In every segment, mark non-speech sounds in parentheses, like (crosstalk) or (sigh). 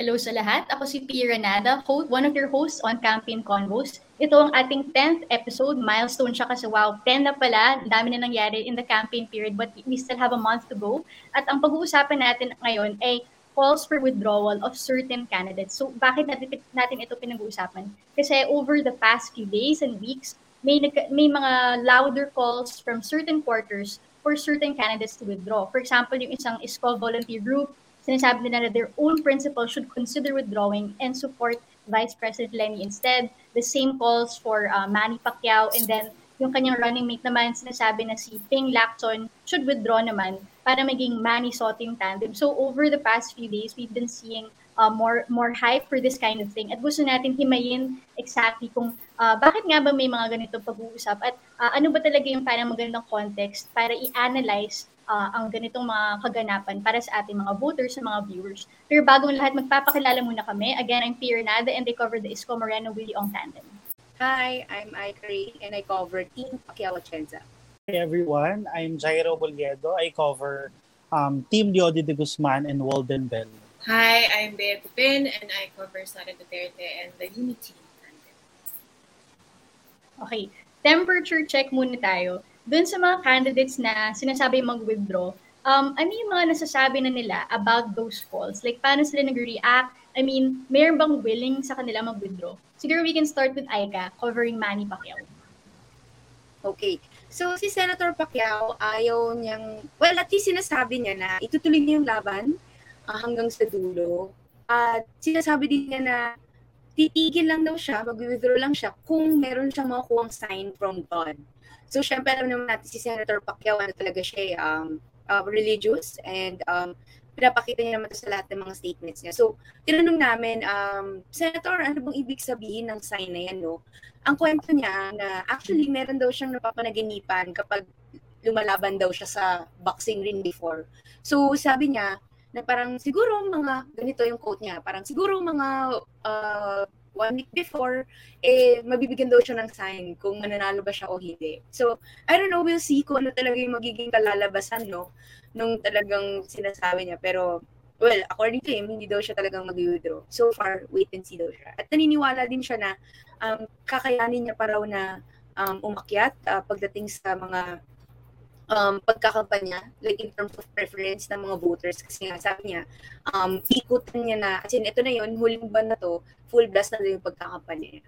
Hello sa lahat. Ako si Pia Renada, host, one of your hosts on Campaign Convos. Ito ang ating 10th episode. Milestone siya kasi wow, 10 na pala. dami na nangyari in the campaign period but we still have a month to go. At ang pag-uusapan natin ngayon ay calls for withdrawal of certain candidates. So bakit natin, natin ito pinag-uusapan? Kasi over the past few days and weeks, may, may mga louder calls from certain quarters for certain candidates to withdraw. For example, yung isang ISCO volunteer group sinasabi nila na their own principal should consider withdrawing and support Vice President Lenny instead. The same calls for uh, Manny Pacquiao and then yung kanyang running mate naman sinasabi na si Ping Lacton should withdraw naman para maging Manny Soting tandem. So over the past few days, we've been seeing uh, more more hype for this kind of thing. At gusto natin himayin exactly kung uh, bakit nga ba may mga ganito pag-uusap at uh, ano ba talaga yung parang magandang context para i-analyze uh, ang ganitong mga kaganapan para sa ating mga voters sa mga viewers. Pero bagong lahat, magpapakilala muna kami. Again, I'm Pierre Nada and I cover the Isko Moreno Willie Ong Tandem. Hi, I'm Ikari and I cover Team Pacquiao Chenza. Hey everyone, I'm Jairo Boliedo. I cover um, Team Diodi de Guzman and Walden Bell. Hi, I'm Bea Pupin and I cover Sara Duterte and the Unity. Okay, temperature check muna tayo dun sa mga candidates na sinasabi mag-withdraw, um, ano yung mga nasasabi na nila about those calls? Like, paano sila nag-react? I mean, mayroon bang willing sa kanila mag-withdraw? Siguro we can start with Aika, covering Manny Pacquiao. Okay. So, si Senator Pacquiao, ayaw niyang, well, at least sinasabi niya na itutuloy niya yung laban uh, hanggang sa dulo. At sinasabi din niya na titigil lang daw siya, mag-withdraw lang siya kung meron siyang makukuha sign from God. So, syempre, alam naman natin si Senator Pacquiao, ano talaga siya, um, uh, religious and um, pinapakita niya naman sa lahat ng mga statements niya. So, tinanong namin, um, Senator, ano bang ibig sabihin ng sign na yan, no? Ang kwento niya na actually meron daw siyang napapanaginipan kapag lumalaban daw siya sa boxing ring before. So, sabi niya, na parang siguro mga, ganito yung quote niya, parang siguro mga uh, one week before, eh, mabibigyan daw siya ng sign kung mananalo ba siya o hindi. So, I don't know, we'll see kung ano talaga yung magiging kalalabasan, no, nung talagang sinasabi niya. Pero, well, according to him, hindi daw siya talagang mag-withdraw. So far, wait and see daw siya. At naniniwala din siya na um, kakayanin niya pa raw na um, umakyat uh, pagdating sa mga um, pagkakampanya, like in terms of preference ng mga voters. Kasi nga, sabi niya, um, ikutan niya na, kasi ito na yun, huling ban na to, full blast na yung pagkakampanya niya.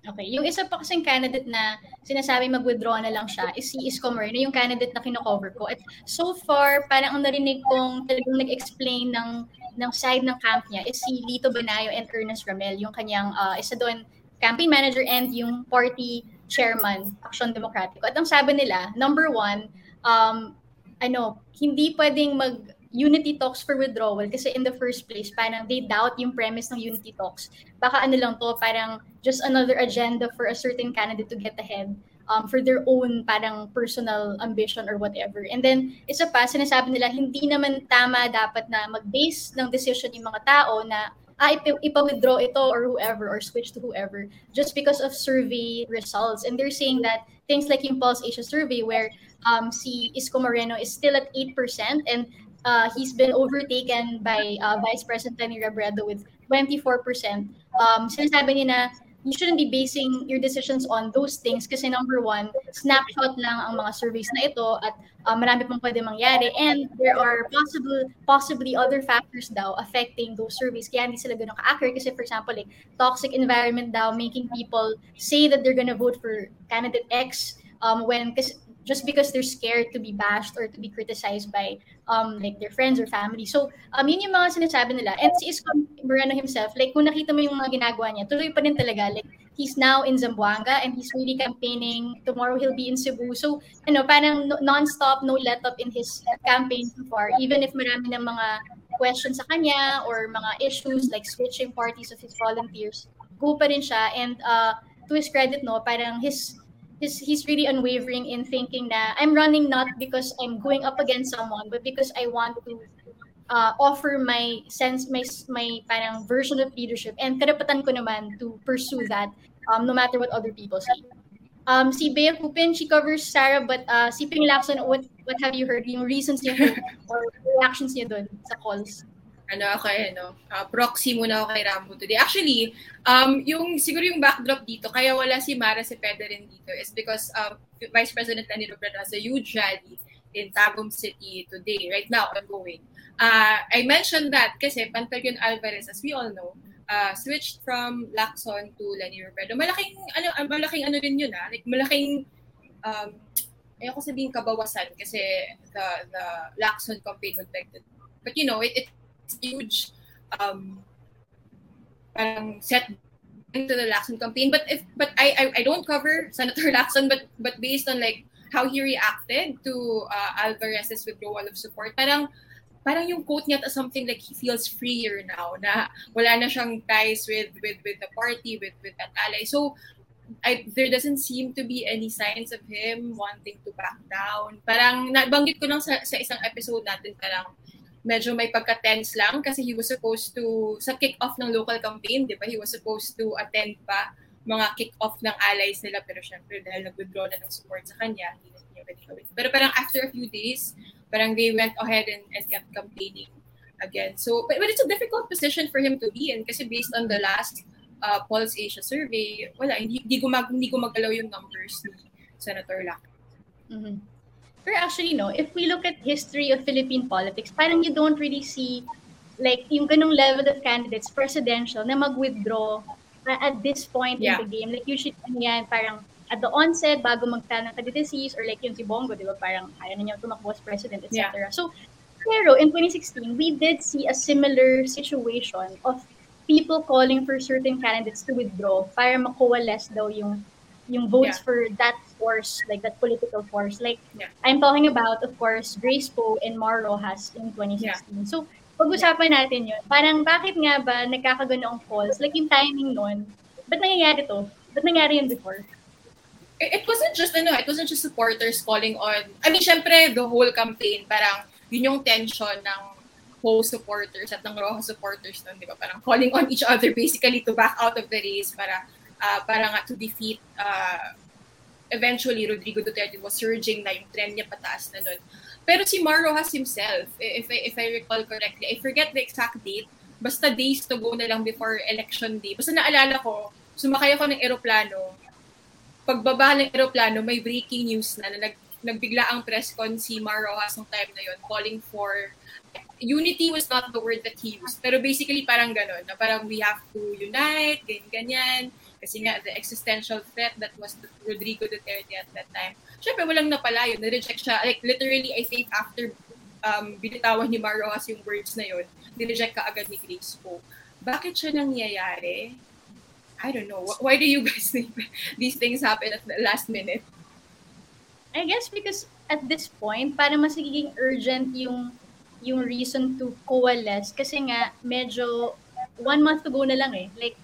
Okay. Yung isa pa kasing candidate na sinasabi mag-withdraw na lang siya is si Isko Moreno, yung candidate na kino-cover ko. At so far, parang ang narinig kong talagang nag-explain ng, ng side ng camp niya is si Lito Banayo and Ernest Ramel, yung kanyang uh, isa doon campaign manager and yung party chairman, Action Democratico. At ang sabi nila, number one, um, ano, hindi pwedeng mag unity talks for withdrawal kasi in the first place, parang they doubt yung premise ng unity talks. Baka ano lang to, parang just another agenda for a certain candidate to get ahead um, for their own parang personal ambition or whatever. And then, isa pa, sinasabi nila, hindi naman tama dapat na mag-base ng decision yung mga tao na ah, ip- ipa-withdraw ito or whoever or switch to whoever just because of survey results. And they're saying that things like yung Pulse Asia survey where um, si Isko Moreno is still at 8% and uh, he's been overtaken by uh, Vice President Lenny Robredo with 24%. Um, sinasabi niya na you shouldn't be basing your decisions on those things kasi number one, snapshot lang ang mga surveys na ito at uh, marami pang pwede mangyari. And there are possible possibly other factors daw affecting those surveys. Kaya hindi sila ganun ka-accurate kasi for example like toxic environment daw making people say that they're gonna vote for candidate X um, when kasi just because they're scared to be bashed or to be criticized by um like their friends or family. So, um yun yung mga sinasabi nila. And si Isko Moreno himself, like kung nakita mo yung mga ginagawa niya, tuloy pa din talaga. Like he's now in Zamboanga and he's really campaigning. Tomorrow he'll be in Cebu. So, ano, parang non-stop, no let up in his campaign so far. Even if marami ng mga questions sa kanya or mga issues like switching parties of his volunteers, go pa rin siya. And uh, to his credit, no, parang his he's, he's really unwavering in thinking that I'm running not because I'm going up against someone, but because I want to uh, offer my sense, my, my parang version of leadership. And karapatan ko naman to pursue that um, no matter what other people say. Um, si Bea Kupin, she covers Sarah, but uh, si Ping Lacson, what, what have you heard? Yung reasons niya or reactions niya dun sa calls? Ano ako eh, no? Uh, proxy muna ako kay Rambo today. Actually, um, yung siguro yung backdrop dito, kaya wala si Mara Cepeda rin dito is because um, Vice President Lenny Robredo has a huge rally in Tagum City today, right now, ongoing. Uh, I mentioned that kasi Pantaleon Alvarez, as we all know, uh, switched from Lacson to Lenny Robredo. Malaking, ano, malaking ano rin yun, ah. Like, malaking, um, ayoko sabihin kabawasan kasi the, the Lacson campaign would beg But you know, it, it huge um, parang set into the Lacson campaign. But if but I, I I don't cover (laughs) Senator Lacson, but but based on like how he reacted to uh, Alvarez's withdrawal of support, parang parang yung quote niya something like he feels freer now na wala na siyang ties with with with the party with with that ally. So I, there doesn't seem to be any signs of him wanting to back down. Parang nabanggit ko lang sa, sa isang episode natin parang medyo may pagka-tense lang kasi he was supposed to, sa kick-off ng local campaign, di ba, he was supposed to attend pa mga kick-off ng allies nila pero syempre dahil nag-withdraw na ng support sa kanya, hindi na niya pwede gawin. Pero parang after a few days, parang they went ahead and, and kept campaigning again. So, but, but it's a difficult position for him to be in kasi based on the last uh, Pulse Asia survey, wala, hindi, hindi, gumag, hindi gumagalaw yung numbers ni Senator Lack. Mm-hmm. Pero actually, no, if we look at history of Philippine politics, parang you don't really see like yung ganung level of candidates, presidential, na mag-withdraw uh, at this point yeah. in the game. Like usually, ano yan, parang at the onset, bago magtanong ka disease, or like yung si Bongo, di ba, parang ayaw na niya tumakbo as president, etc. Yeah. So, pero in 2016, we did see a similar situation of people calling for certain candidates to withdraw para makuwales daw yung yung votes yeah. for that force, like that political force. Like, yeah. I'm talking about, of course, Grace Poe and Mar Rojas in 2016. Yeah. So, pag-usapan natin yun. Parang, bakit nga ba nagkakaganoong calls? Like, yung timing nun, ba't nangyayari to? Ba't nangyari yun before? It, wasn't just, ano, it wasn't just supporters calling on, I mean, syempre, the whole campaign, parang, yun yung tension ng Poe supporters at ng Rojas supporters nun, di ba? Parang calling on each other basically to back out of the race para uh, para nga to defeat uh, eventually Rodrigo Duterte was surging na yung trend niya pataas na nun. Pero si Mar Rojas himself, if I, if I recall correctly, I forget the exact date, basta days to go na lang before election day. Basta naalala ko, sumakay ako ng eroplano, pagbaba ng eroplano, may breaking news na, na nag, nagbigla ang press con si Mar Rojas ng time na yon calling for unity was not the word that he used. Pero basically parang ganon, na parang we have to unite, ganyan-ganyan. Kasi nga, the existential threat that was Rodrigo Duterte at that time. Siyempre, walang napalayo. Na-reject siya. Like, literally, I think after um, binitawan ni Mar Rojas yung words na yun, nireject ka agad ni Grace Poe. Bakit siya nangyayari? I don't know. Why do you guys (laughs) think these things happen at the last minute? I guess because at this point, para mas urgent yung yung reason to coalesce kasi nga medyo one month to go na lang eh. Like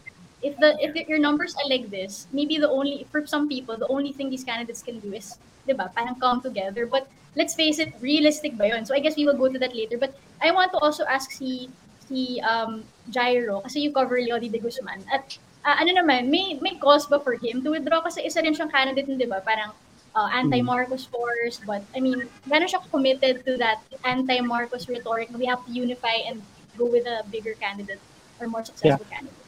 if the if your numbers are like this, maybe the only for some people the only thing these candidates can do is, 'di ba, parang come together. But let's face it, realistic ba 'yun? So I guess we will go to that later. But I want to also ask si si um Jairo kasi you cover Leody de Guzman at uh, ano naman, may may cause ba for him to withdraw kasi isa rin siyang candidate, 'di ba? Parang uh, anti-Marcos force, but I mean, gano'n siya committed to that anti-Marcos rhetoric we have to unify and go with a bigger candidate or more successful yeah. candidate.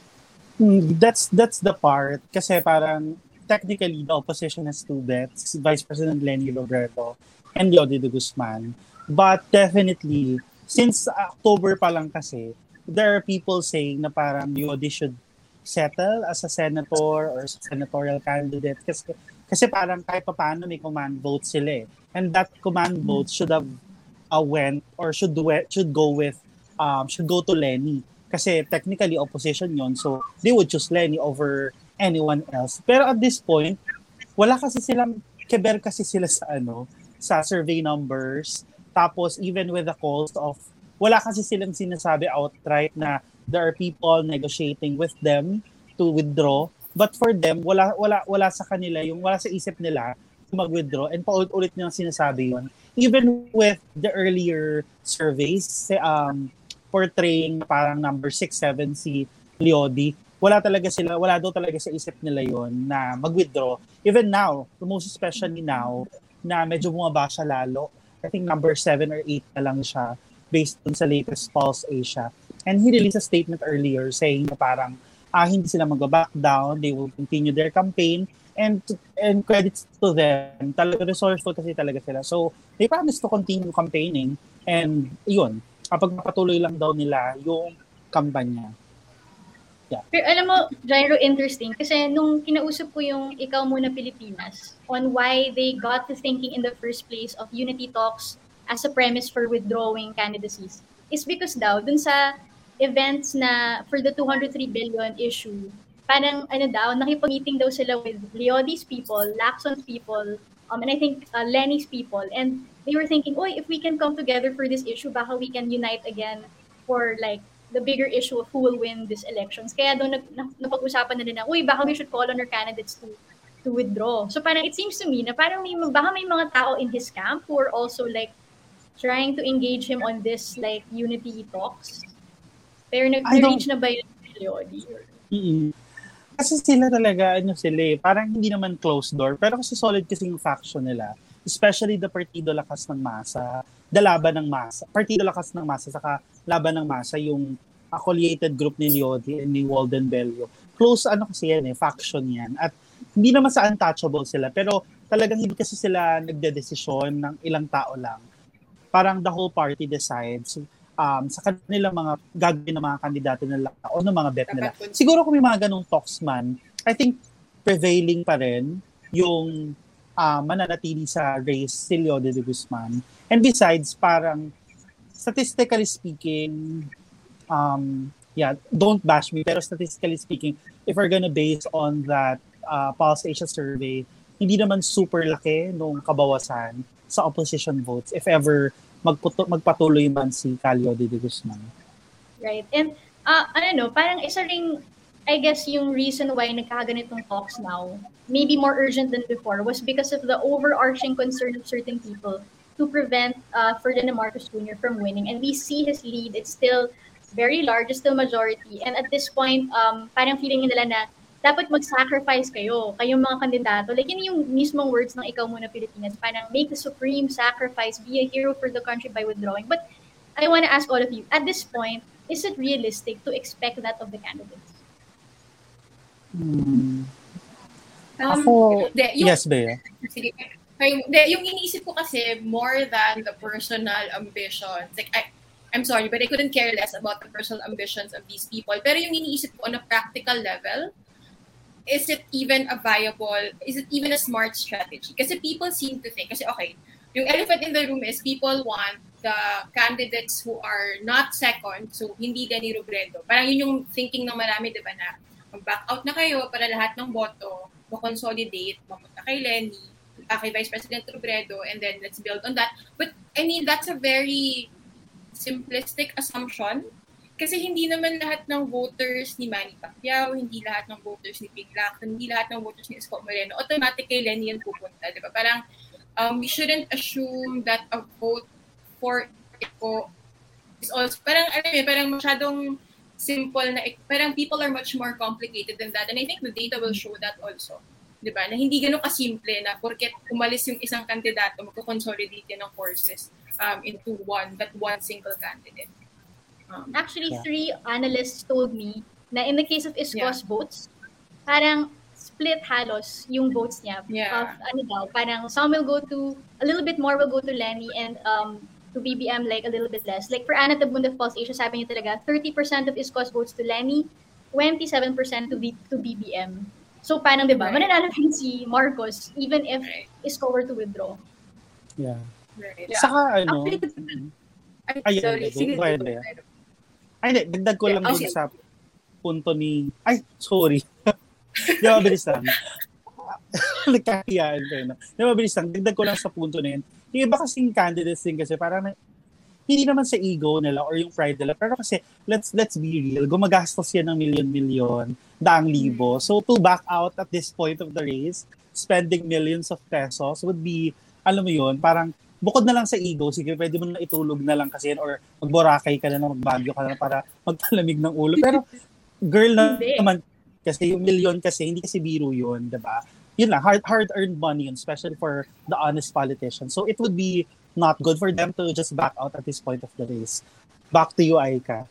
Hmm, that's that's the part kasi parang technically the opposition has two bets, Vice President Lenny Robredo and Leody de Guzman. But definitely, since October pa lang kasi, there are people saying na parang Leody should settle as a senator or senatorial candidate kasi kasi parang kahit pa paano may command vote sila eh. And that command vote should have uh, went or should should go with um should go to Lenny kasi technically opposition yon so they would choose Lenny over anyone else. Pero at this point, wala kasi silang keber kasi sila sa ano, sa survey numbers. Tapos even with the calls of wala kasi silang sinasabi outright na there are people negotiating with them to withdraw. But for them, wala wala wala sa kanila yung wala sa isip nila mag-withdraw and paulit-ulit nilang sinasabi yon even with the earlier surveys um portraying parang number 6, 7 si Leody, wala talaga sila, wala daw talaga sa isip nila yon na mag-withdraw. Even now, most especially now, na medyo bumaba siya lalo. I think number 7 or 8 na lang siya. based on sa latest Pulse Asia. And he released a statement earlier saying na parang ah, hindi sila mag-back down, they will continue their campaign, and and credits to them. Talaga resourceful kasi talaga sila. So, they promise to continue campaigning, and yun, kapag patuloy lang daw nila yung kampanya. Yeah. Pero alam mo, Jairo, interesting. Kasi nung kinausap ko yung Ikaw Muna Pilipinas on why they got to thinking in the first place of unity talks as a premise for withdrawing candidacies is because daw, dun sa events na for the 203 billion issue, parang ano daw, nakipag-meeting daw sila with Leodis people, Laxon's people, um, and I think uh, Lenny's people. And they were thinking, oh, if we can come together for this issue, baka we can unite again for like the bigger issue of who will win these elections. Kaya doon nag, napag-usapan na din na, uy, baka we should call on our candidates to to withdraw. So parang it seems to me na parang may, baka may mga tao in his camp who are also like trying to engage him on this like unity talks. Pero nag-reach na ba yun? Mm-hmm. Kasi sila talaga, ano sila eh, parang hindi naman closed door, pero kasi solid kasi yung faction nila. Especially the Partido Lakas ng Masa, the Laban ng Masa, Partido Lakas ng Masa, saka Laban ng Masa, yung affiliated group ni Leody and ni Walden Bello. Close ano kasi yan eh, faction yan. At hindi naman sa untouchable sila, pero talagang hindi kasi sila nagde-desisyon ng ilang tao lang. Parang the whole party decides um, sa kanilang mga gagawin ng mga kandidato nila o ng mga bet nila. Siguro kung may mga ganong talks man, I think prevailing pa rin yung uh, mananatili sa race si Leo de Guzman. And besides, parang statistically speaking, um, yeah, don't bash me, pero statistically speaking, if we're gonna base on that uh, Pulse Asia survey, hindi naman super laki nung kabawasan sa opposition votes if ever magputo, magpatuloy man si Calio de, de Guzman. Right. And uh, ano no, parang isa ring I guess yung reason why nagkakaganitong talks now, maybe more urgent than before, was because of the overarching concern of certain people to prevent uh, Ferdinand Marcos Jr. from winning. And we see his lead. It's still very large, it's still majority. And at this point, um, parang feeling nila na dapat mag-sacrifice kayo, kayong mga kandidato. Like, yun yung mismong words ng Ikaw Muna Pilipinas. Parang make the supreme sacrifice, be a hero for the country by withdrawing. But I want to ask all of you, at this point, is it realistic to expect that of the candidates? Hmm. Um, Ako, de, yung, yes, Bea. Sige. Yung, de, yung iniisip ko kasi more than the personal ambitions. Like, I, I'm sorry, but I couldn't care less about the personal ambitions of these people. Pero yung iniisip ko on a practical level, is it even a viable, is it even a smart strategy? Kasi people seem to think, kasi okay, yung elephant in the room is people want the candidates who are not second, so hindi Danny Robredo. Parang yun yung thinking ng marami, di ba, na mag-back out na kayo para lahat ng boto, ma-consolidate, mapunta kay Lenny, uh, kay Vice President Robredo, and then let's build on that. But, I mean, that's a very simplistic assumption. Kasi hindi naman lahat ng voters ni Manny Pacquiao, hindi lahat ng voters ni Ping Lacson, hindi lahat ng voters ni Isko Moreno, automatic kay Lenny yan pupunta. Di ba? Parang, um, we shouldn't assume that a vote for Isko is also, parang, alam mo, parang masyadong simple na, parang people are much more complicated than that. And I think the data will show that also. 'di ba? Na hindi ganoon kasimple na porket umalis yung isang kandidato, magko-consolidate ng forces um, into one, that one single candidate. Um, Actually, yeah. three analysts told me na in the case of Isko's yeah. votes, parang split halos yung votes niya. Yeah. Of, ano daw, parang some will go to, a little bit more will go to Lenny and um, to BBM like a little bit less. Like for Anna Tabunda Falls Asia, sabi niya talaga, 30% of Isko's votes to Lenny, 27% to, B, to BBM. So parang 'di ba? Right. Mananalo din si Marcos even if right. Isko were to withdraw. Yeah. Right. Yeah. Saka ano? Actually, ay, sorry, sige. Go ahead, Ay, hindi. Dagdag ko lang okay. sa punto ni... Ay, sorry. (laughs) Di ba, mabilis lang. (laughs) Nagkakiyaan ko yun. Di ba, mabilis lang. Dagdag ko lang sa punto na yun. Yung iba kasing candidates din kasi parang hindi naman sa ego nila or yung pride nila, pero kasi let's let's be real, gumagastos yan ng milyon-milyon, daang libo. So to back out at this point of the race, spending millions of pesos would be, alam mo yun, parang bukod na lang sa ego, sige, pwede mo na itulog na lang kasi or magborakay ka na lang, magbagyo ka na para magpalamig ng ulo. Pero girl na naman, kasi yung million kasi, hindi kasi biro yun, di ba? Yun lang, hard, hard-earned money especially for the honest politicians. So it would be not good for them to just back out at this point of the race. Back to you, Aika.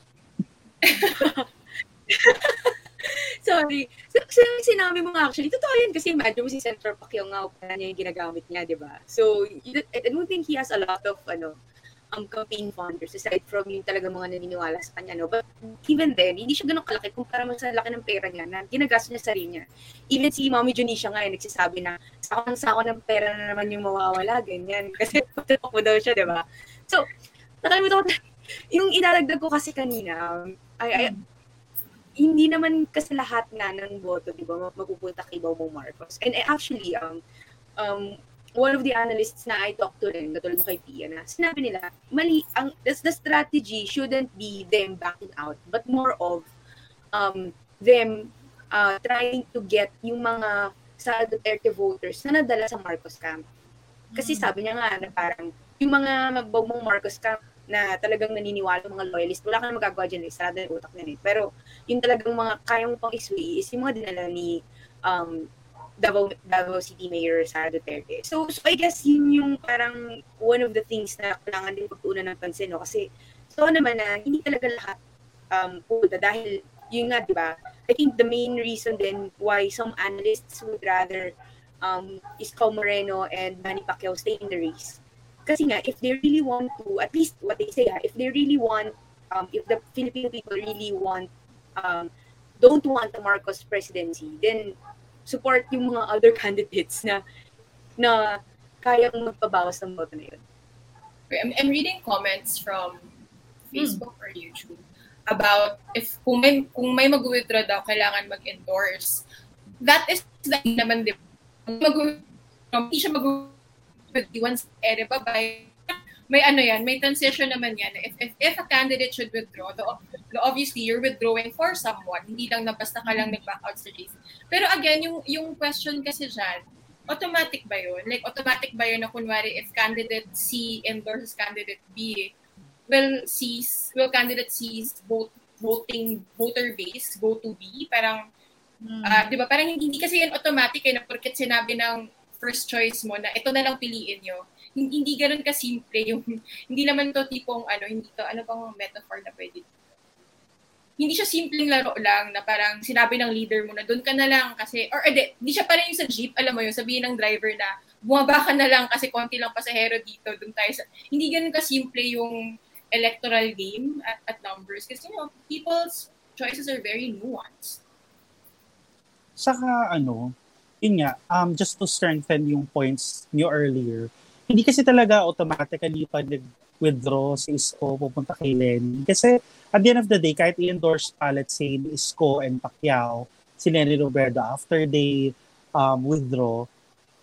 (laughs) Sorry. So, so sinabi mo nga actually, totoo yun kasi imagine mo si Senator Pacquiao nga, para niya yung ginagamit niya, di ba? So, I don't think he has a lot of, ano, um, campaign funders aside from yung talaga mga naniniwala sa kanya, no? But even then, hindi siya ganun kalaki kumpara mo sa laki ng pera niya na ginagastos niya sa sarili niya. Even si Mommy Junisha nga, eh, nagsasabi na, sako ng pera na naman yung mawawala, ganyan. (laughs) Kasi patakbo daw siya, di ba? So, nakalimutan ko, (laughs) yung inalagdag ko kasi kanina, ay, ay, hindi naman kasi lahat nga ng boto, di ba, mapupunta kay Bongbong Marcos. And actually, um, um, one of the analysts na I talked to rin, katulad mo kay Pia, na sinabi nila, mali, ang, the, the strategy shouldn't be them backing out, but more of um, them uh, trying to get yung mga sa Duterte voters na nadala sa Marcos camp. Kasi mm. sabi niya nga na parang yung mga magbogmong Marcos camp na talagang naniniwala mga loyalist, wala kang magagawa dyan eh, sarado yung utak nila eh. Pero yung talagang mga kayang pang iswi is yung mga dinala ni um, Davao, Davao City Mayor Sara Duterte. So, so I guess yun yung parang one of the things na kailangan din pagtuunan ng pansin, no? Kasi so naman na hindi talaga lahat um, pupunta dahil yun nga, di ba? I think the main reason then why some analysts would rather um, Isko Moreno and Manny Pacquiao stay in the race kasi nga, if they really want to, at least what they say, ha, if they really want, um, if the Filipino people really want, um, don't want the Marcos presidency, then support yung mga other candidates na na kayang magpabawas ng boto na yun. I'm, I'm reading comments from Facebook hmm. or YouTube about if kung may, kung may mag-withdraw daw, kailangan mag-endorse. That is the naman, di ba? Mag-withdraw, hindi siya mag once ere by may ano yan, may transition naman yan. If, if, if a candidate should withdraw, the, the obviously you're withdrawing for someone, hindi lang na basta ka lang nag-back out sa race. Pero again, yung, yung question kasi dyan, automatic ba yun? Like, automatic ba yun na kunwari if candidate C endorses candidate B, will sees, will candidate C's vote, voting, voter base go to B? Parang, hmm. uh, di ba? Parang hindi, hindi kasi yan automatic eh, na porket sinabi ng first choice mo na ito na lang piliin nyo. Hindi, hindi ganun kasimple yung, hindi naman to tipong ano, hindi to, ano bang metaphor na pwede. Hindi siya simpleng laro lang na parang sinabi ng leader mo na doon ka na lang kasi, or edi, hindi siya parang yung sa jeep, alam mo yun, sabihin ng driver na bumaba ka na lang kasi konti lang pasahero dito, doon tayo sa, hindi ganun kasimple yung electoral game at, at numbers kasi you know, people's choices are very nuanced. Saka ano, yun nga, um, just to strengthen yung points niyo earlier, hindi kasi talaga automatically pag nag-withdraw si Isko pupunta kay Lenny. Kasi at the end of the day, kahit i-endorse pa, let's say, Isko and Pacquiao, si Lenny Roberto after they um, withdraw,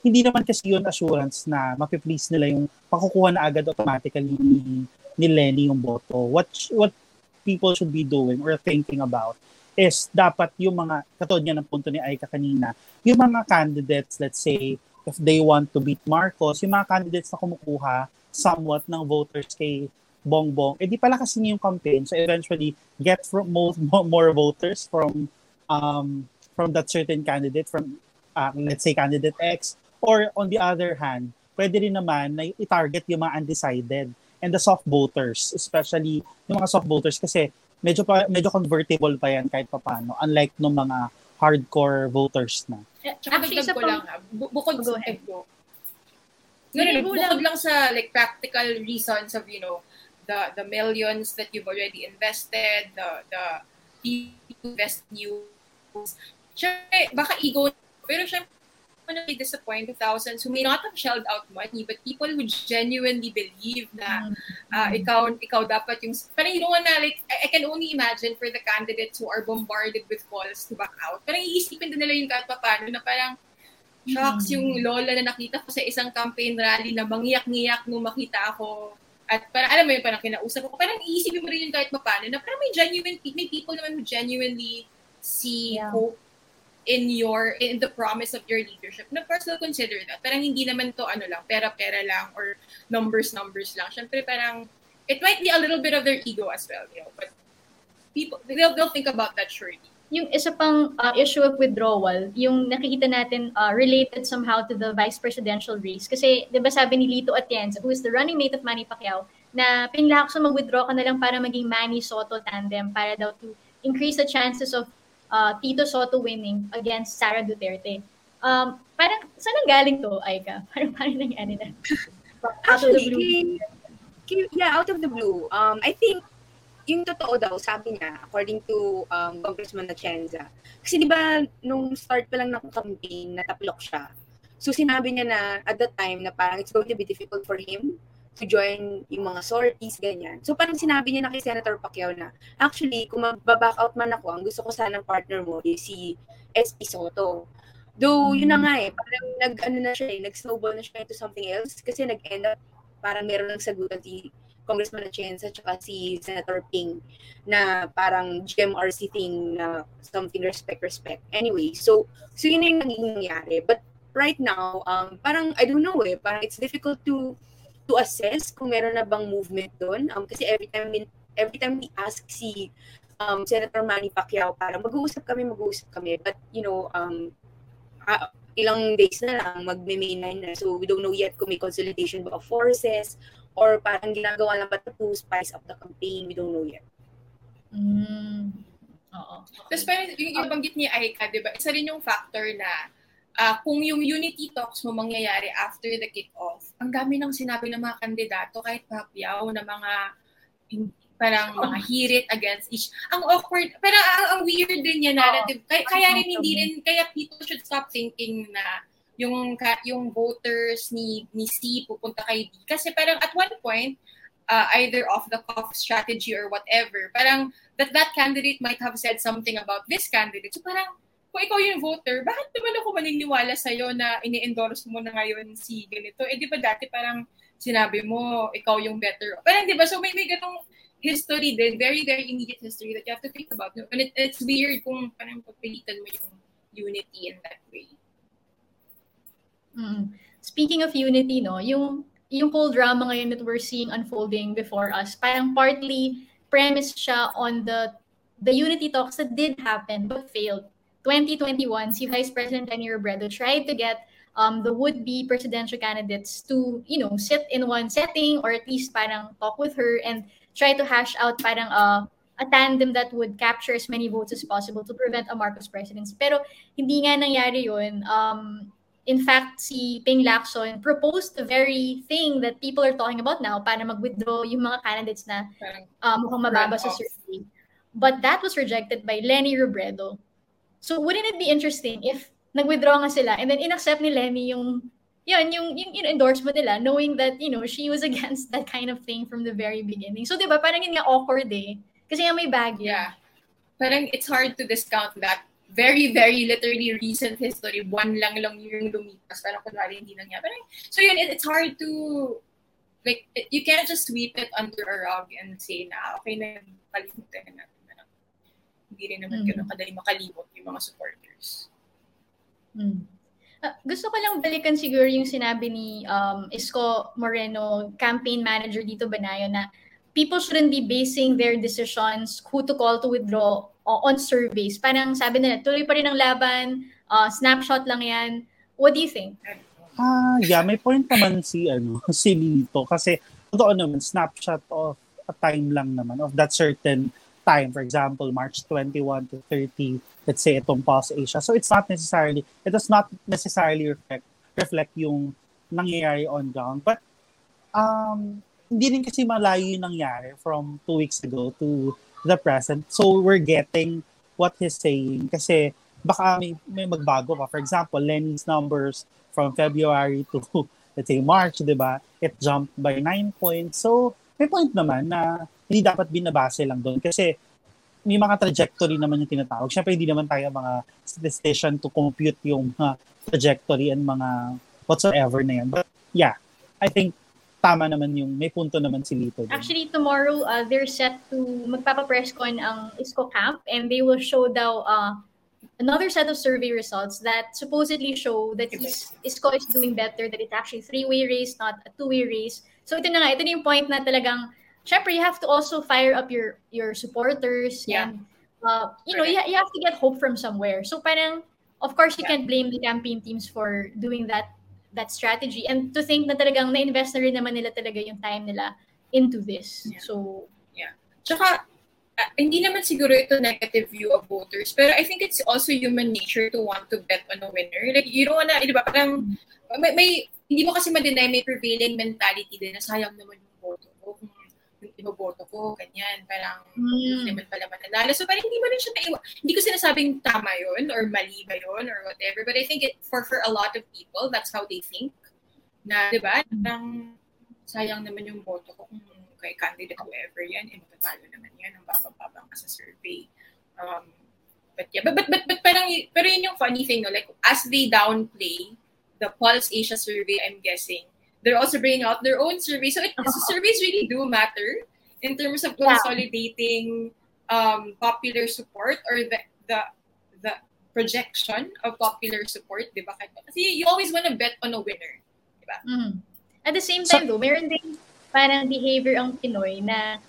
hindi naman kasi yun assurance na mapiplease nila yung pakukuha na agad automatically ni, ni Lenny yung boto. What, what people should be doing or thinking about is dapat yung mga, katulad nga ng punto ni Aika kanina, yung mga candidates, let's say, if they want to beat Marcos, yung mga candidates na kumukuha somewhat ng voters kay Bongbong, eh di pala kasi yung campaign. So eventually, get from more, more voters from um, from that certain candidate, from uh, let's say candidate X. Or on the other hand, pwede rin naman na i-target yung mga undecided and the soft voters, especially yung mga soft voters kasi medyo pa medyo convertible pa yan kahit papaano unlike ng mga hardcore voters na. Actually, isa ko lang, bu- bukod sa ego. No, no, no, bukod lang sa like practical reasons of, you know, the the millions that you've already invested, the the people invest in you. Siyempre, baka ego, pero syempre, may disappoint the thousands who may not have shelled out money, but people who genuinely believe na uh, ikaw, ikaw dapat yung, parang you don't wanna, like, I, I can only imagine for the candidates who are bombarded with calls to back out, parang iisipin din nila yung kahit paano na parang, shocks yung lola na nakita ko sa isang campaign rally na mangiyak-ngiyak nung makita ako. At parang alam mo yun, parang kinausap ko, parang iisipin mo rin yung kahit paano na parang may genuine, may people naman who genuinely see yeah. hope in your in the promise of your leadership. Na first they'll consider that. Parang hindi naman to ano lang pera-pera lang or numbers numbers lang. Syempre parang it might be a little bit of their ego as well you know but people they'll, they'll think about that surely. Yung isa pang uh, issue of withdrawal, yung nakikita natin uh, related somehow to the vice presidential race. Kasi, di ba sabi ni Lito Atienza, who is the running mate of Manny Pacquiao, na pinlakso mag-withdraw ka na lang para maging Manny Soto tandem para daw to increase the chances of uh, Tito Soto winning against Sara Duterte. Um, parang, saan ang galing to, Aika? (laughs) Parang parang nangyari na. Out of the blue. Yeah, out of the blue. Um, I think yung totoo daw, sabi niya, according to um, Congressman Atienza, kasi di ba, nung start pa lang ng campaign, nataplok siya. So sinabi niya na at that time na parang it's going to be difficult for him to join yung mga sorties, ganyan. So parang sinabi niya na kay Senator Pacquiao na, actually, kung magbaback out man ako, ang gusto ko sanang partner mo is si SP Soto. Though, yun na nga eh, parang nag, ano na siya eh, nag-snowball na siya into something else kasi nag-end up, parang meron ng sagutan si Congressman Atienza at si Senator Ping na parang GMRC thing na something respect, respect. Anyway, so, so yun yung naging nangyari. But right now, um, parang, I don't know eh, parang it's difficult to to assess kung meron na bang movement doon. Um, kasi every time we, every time we ask si um, Senator Manny Pacquiao, parang mag-uusap kami, mag-uusap kami. But, you know, um, uh, ilang days na lang, 9 na. So, we don't know yet kung may consolidation ba of forces or parang ginagawa lang ba to spice up the campaign? We don't know yet. Mm. Oo. Okay. Tapos parang yung, yung banggit ni Aika, di ba, isa rin yung factor na uh, kung yung unity talks mo mangyayari after the kick-off, ang dami nang sinabi ng mga kandidato, kahit Pacquiao, na mga parang mga hirit against each. Ang awkward, pero ang, ang weird din niya narrative. Kaya, kaya rin hindi rin, kaya people should stop thinking na yung yung voters ni ni C pupunta kay D kasi parang at one point uh, either off the cuff strategy or whatever parang that that candidate might have said something about this candidate so parang kung ikaw yung voter, bakit naman ako maniniwala sa'yo na ini-endorse mo na ngayon si ganito? Eh, di ba dati parang sinabi mo, ikaw yung better. Parang di ba? So may, may ganong history din, very, very immediate history that you have to think about. And it, it's weird kung parang pagpilitan mo yung unity in that way. Mm. Speaking of unity, no, yung yung whole drama ngayon that we're seeing unfolding before us, parang partly premised siya on the the unity talks that did happen but failed. 2021, si Vice President Lenny Robredo tried to get um, the would-be presidential candidates to, you know, sit in one setting or at least parang talk with her and try to hash out parang uh, a tandem that would capture as many votes as possible to prevent a Marcos presidency. Pero hindi nga nangyari yun. Um, in fact, si Ping Lacson proposed the very thing that people are talking about now para mag-withdraw yung mga candidates na uh, mukhang mababa sa survey. But that was rejected by Lenny Robredo. So wouldn't it be interesting if nag-withdraw nga sila and then inaccept ni Lenny yung yun, yung, yung, yung endorsement nila, knowing that, you know, she was (laughs) against that kind of thing from the very beginning. So, di ba, parang yun nga awkward eh. Kasi nga may bag. Yeah. Parang it's hard to discount that very, very literally recent history, one lang lang yung lumipas, parang kunwari hindi lang niya. Parang, so yun, it, it's hard to, like, it, you can't just sweep it under a rug and say na, okay na kalimutan. Na, hindi rin naman mm. ganun kadali makalimot yung mga supporters. Mm. Uh, gusto ko lang balikan siguro yung sinabi ni um, Isko Moreno, campaign manager dito Banayo, na people shouldn't be basing their decisions who to call to withdraw uh, on surveys. Parang sabi nila, tuloy pa rin ang laban, uh, snapshot lang yan. What do you think? Ah, uh, yeah, may point naman si ano, (laughs) si Lito kasi totoo naman snapshot of a time lang naman of that certain time. For example, March 21 to 30, let's say itong Pulse Asia. So it's not necessarily it does not necessarily reflect reflect yung nangyayari on ground. But um hindi rin kasi malayo yung nangyari from two weeks ago to the present. So we're getting what he's saying kasi baka may, may magbago pa. For example, Lenny's numbers from February to (laughs) let's say March, di ba? It jumped by 9 points. So may point naman na hindi dapat binabase lang doon kasi may mga trajectory naman yung tinatawag. Siyempre, hindi naman tayo mga statistician to compute yung mga trajectory and mga whatsoever na yan. But yeah, I think tama naman yung, may punto naman si Lito. Din. Actually, tomorrow, uh, they're set to, magpapa-press con ang ISCO camp and they will show daw uh, another set of survey results that supposedly show that is, ISCO is doing better, that it's actually three-way race, not a two-way race. So ito na nga, ito na yung point na talagang, syempre, you have to also fire up your your supporters yeah. and uh, you know, you, you have to get hope from somewhere. So parang, of course, you can't blame the campaign teams for doing that that strategy and to think na talagang na-invest na rin naman nila talaga yung time nila into this. Yeah. So, yeah. Tsaka, uh, hindi naman siguro ito negative view of voters, pero I think it's also human nature to want to bet on a winner. Like, you don't wanna, di ba, parang, may, may hindi mo kasi ma-deny may prevailing mentality din na sayang naman yung boto ko kung yung iboboto ko, ganyan, parang Mm. naman pala mananalo. So parang hindi mo rin siya naiwa. Hindi ko sinasabing tama yun or mali ba yun or whatever, but I think it, for for a lot of people, that's how they think. Na, di ba, parang sayang naman yung boto ko kung kay candidate whoever yan, eh matatalo naman yan, ang babang-babang ka sa survey. Um, but yeah, but, but, but, but parang, pero yun yung funny thing, no? like, as they downplay the Pulse Asia survey, I'm guessing, they're also bringing out their own survey. So, it, so surveys really do matter in terms of Yeah. consolidating um, popular support or the, the, the projection of popular support, di ba? Kasi you always want to bet on a winner. mhm. at the same So- time though, meron din parang behavior ang Pinoy na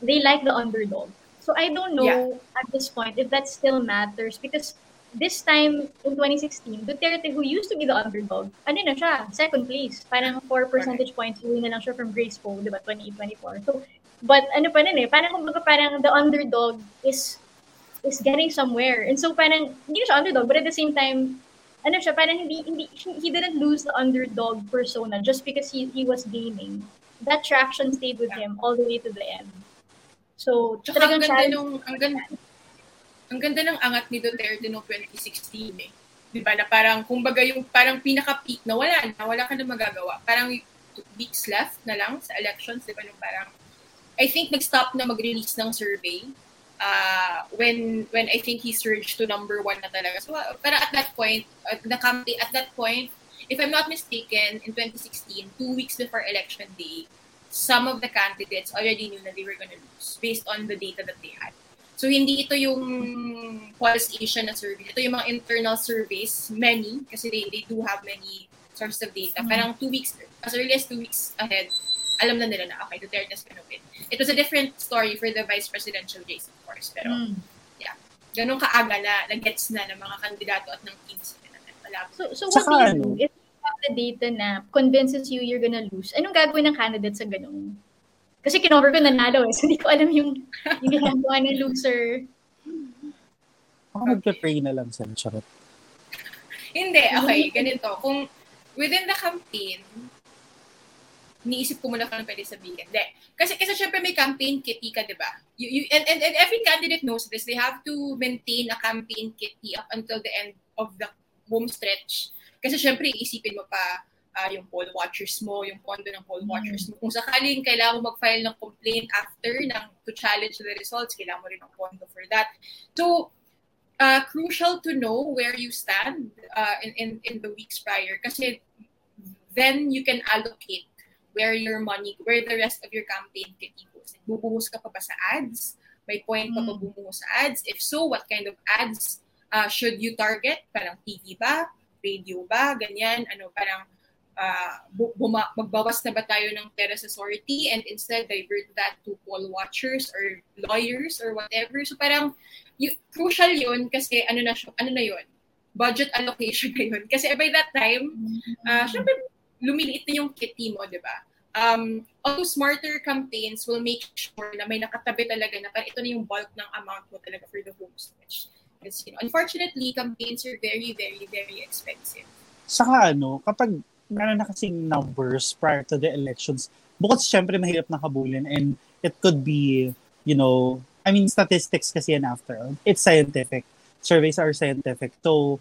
they like the underdog. So I don't know at this point if that still matters because this time in 2016, Duterte, who used to be the underdog, ano na siya, second place. Parang 4 percentage points, uwi na lang siya from Grace Poe, di ba, 2024. So, but ano pa nun eh, parang kumbaga parang the underdog is is getting somewhere. And so parang, hindi siya underdog, but at the same time, ano siya, parang hindi, hindi, he didn't lose the underdog persona just because he, he was gaining. That traction stayed with him all the way to the end. So, Tsaka ang talagang ganda challenge- nung, ang ganda, ang ganda ng angat ni Duterte noong 2016 eh. Di ba? Na parang, kumbaga yung parang pinaka-peak na wala na, wala ka na magagawa. Parang weeks left na lang sa elections, di ba? Nung parang, I think nag-stop na mag-release ng survey uh, when when I think he surged to number one na talaga. So, uh, parang at that point, at the campaign, at that point, if I'm not mistaken, in 2016, two weeks before election day, some of the candidates already knew that they were gonna lose based on the data that they had. So, hindi ito yung Pulse Asia na survey. Ito yung mga internal surveys, many, kasi they, they do have many sources of data. Mm. Parang two weeks, as early as two weeks ahead, alam na nila na, okay, Duterte's gonna win. It was a different story for the vice presidential race, of course. Pero, Mm. ganun kaaga na, na-gets na ng mga kandidato at ng teams na malapit. So, so what Tsaka do you ano? do if you have the data na convinces you you're gonna lose? Anong gagawin ng candidate sa ganun? Kasi kinover ko nanalo eh, (laughs) so hindi ko alam yung, yung ginagawa ng loser. Ako magpe-pray na lang sa charot. Hindi, okay, ganito. Kung within the campaign, niisip ko muna kung ano pwede sabihin. Hindi. Kasi, kasi syempre may campaign kitty ka, di ba? You, you, and, and, and every candidate knows this. They have to maintain a campaign kitty up until the end of the home stretch. Kasi syempre, iisipin mo pa ah, yung poll watchers mo, yung pondo ng poll watchers mo. Kung sakaling kailangan mo mag-file ng complaint after ng to challenge the results, kailangan mo rin ng pondo for that. So, uh, crucial to know where you stand uh, in, in, in the weeks prior kasi then you can allocate where your money, where the rest of your campaign kitty goes. Bubuhos ka pa ba sa ads? May point pa ba Mm. bumuhos sa ads? If so, what kind of ads uh, should you target? Parang TV ba? Radio ba? Ganyan. Ano, parang uh, bu- buma- magbawas na ba tayo ng Terrace Authority and instead divert that to poll watchers or lawyers or whatever. So parang y- crucial yun kasi ano na, ano na yun? Budget allocation (laughs) na yun. Kasi by that time, Ah, syempre, lumiliit na yung kitty mo, di ba? Um, although smarter campaigns will make sure na may nakatabi talaga na ito na yung bulk ng amount mo talaga for the home stretch. Because, you know, unfortunately, campaigns are very, very, very expensive. Saka ano, kapag meron na kasing numbers prior to the elections, bukod sa syempre mahirap na habulin and it could be, you know, I mean, statistics kasi yan after. It's scientific. Surveys are scientific. So,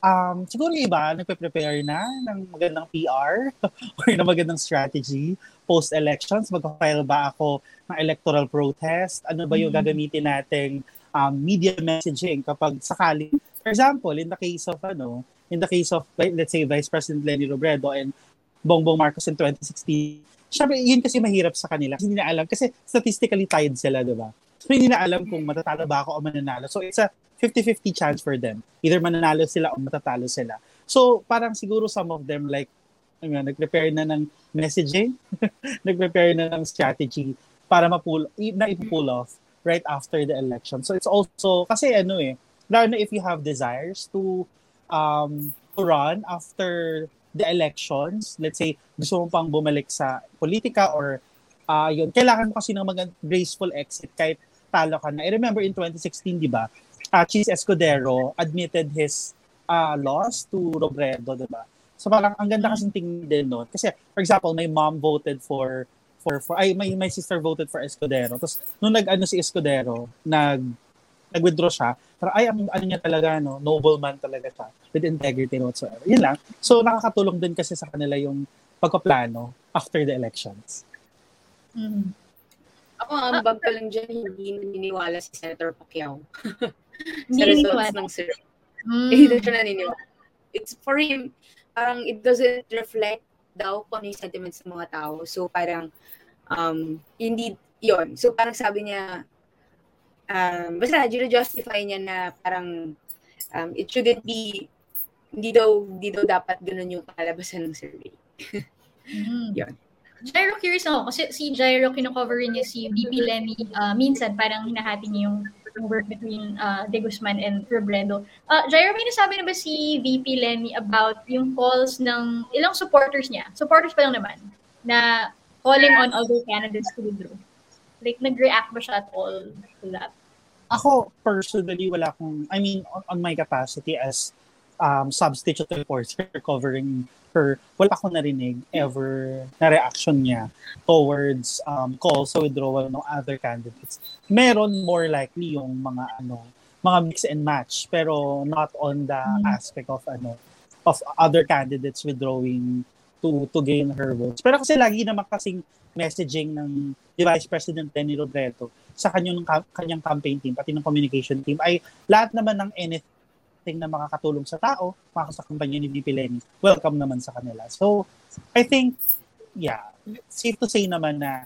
um, siguro yung iba, nagpe-prepare na ng magandang PR (laughs) or ng magandang strategy post-elections. Mag-file ba ako ng electoral protest? Ano ba yung Mhm. gagamitin nating um, media messaging kapag sakali, for example, in the case of ano, in the case of, let's say, Vice President Lenny Robredo and Bongbong Marcos in 2016, syempre, yun kasi mahirap sa kanila. Kasi hindi na alam, kasi statistically tied sila, di ba? So, hindi na alam kung matatalo ba ako o mananalo. So, it's a 50-50 chance for them. Either mananalo sila o matatalo sila. So, parang siguro some of them, like, ano, nga, nag-prepare na ng messaging, (laughs) nag-prepare na ng strategy para ma-pull, na ipull off right after the election. So it's also, kasi ano eh, lalo na if you have desires to um, to run after the elections, let's say gusto mo pang bumalik sa politika or uh, yun, kailangan mo kasi ng mga graceful exit kahit talo ka na. I remember in 2016, di ba, uh, Cheese Escudero admitted his uh, loss to Robredo, di ba? So parang ang ganda kasing tingin din noon. Kasi, for example, my mom voted for for for ay my my sister voted for Escudero. Tapos nung nag-ano si Escudero, nag nag-withdraw siya, pero ay, ang ano niya talaga, no, nobleman talaga siya, with integrity whatsoever. Yun lang. So, nakakatulong din kasi sa kanila yung pagkaplano after the elections. Mm. Ako, ang bag ko lang dyan, hindi naniniwala si Senator Pacquiao. (laughs) Hindi sa results ng survey. Mm. Hindi siya naniniwala. It's for him, parang it doesn't reflect daw kung ano yung sentiments ng mga tao. So parang, um, hindi, yon So parang sabi niya, um, basta, justify niya na parang, um, it shouldn't be, hindi daw, hindi daw dapat ganun yung kalabasan ng survey. (laughs) Mm. Yun. Gyro curious ako kasi si Gyro kinocover niya si VP Lenny uh, minsan parang hinahati niya yung, yung work between uh, De Guzman and Robredo. Uh, Gyro, may nasabi na ba si VP Lenny about yung calls ng ilang supporters niya? Supporters pa lang naman na calling on other candidates to withdraw. Like, nag-react ba siya at all to that? Ako, personally, wala akong, I mean, on, on my capacity as um, substitute reporter (laughs) covering her, wala akong narinig ever na reaction niya towards um, calls sa withdrawal ng other candidates. Meron more likely yung mga ano, mga mix and match pero not on the Mm. aspect of ano of other candidates withdrawing to to gain her votes. Pero kasi lagi naman kasing messaging ng Vice President Lenny Robredo sa kanyang kanyang campaign team pati ng communication team ay lahat naman ng anything na makakatulong sa tao, makaka sa kampanya ni VP Lenny, welcome naman sa kanila. So, I think, yeah, safe to say naman na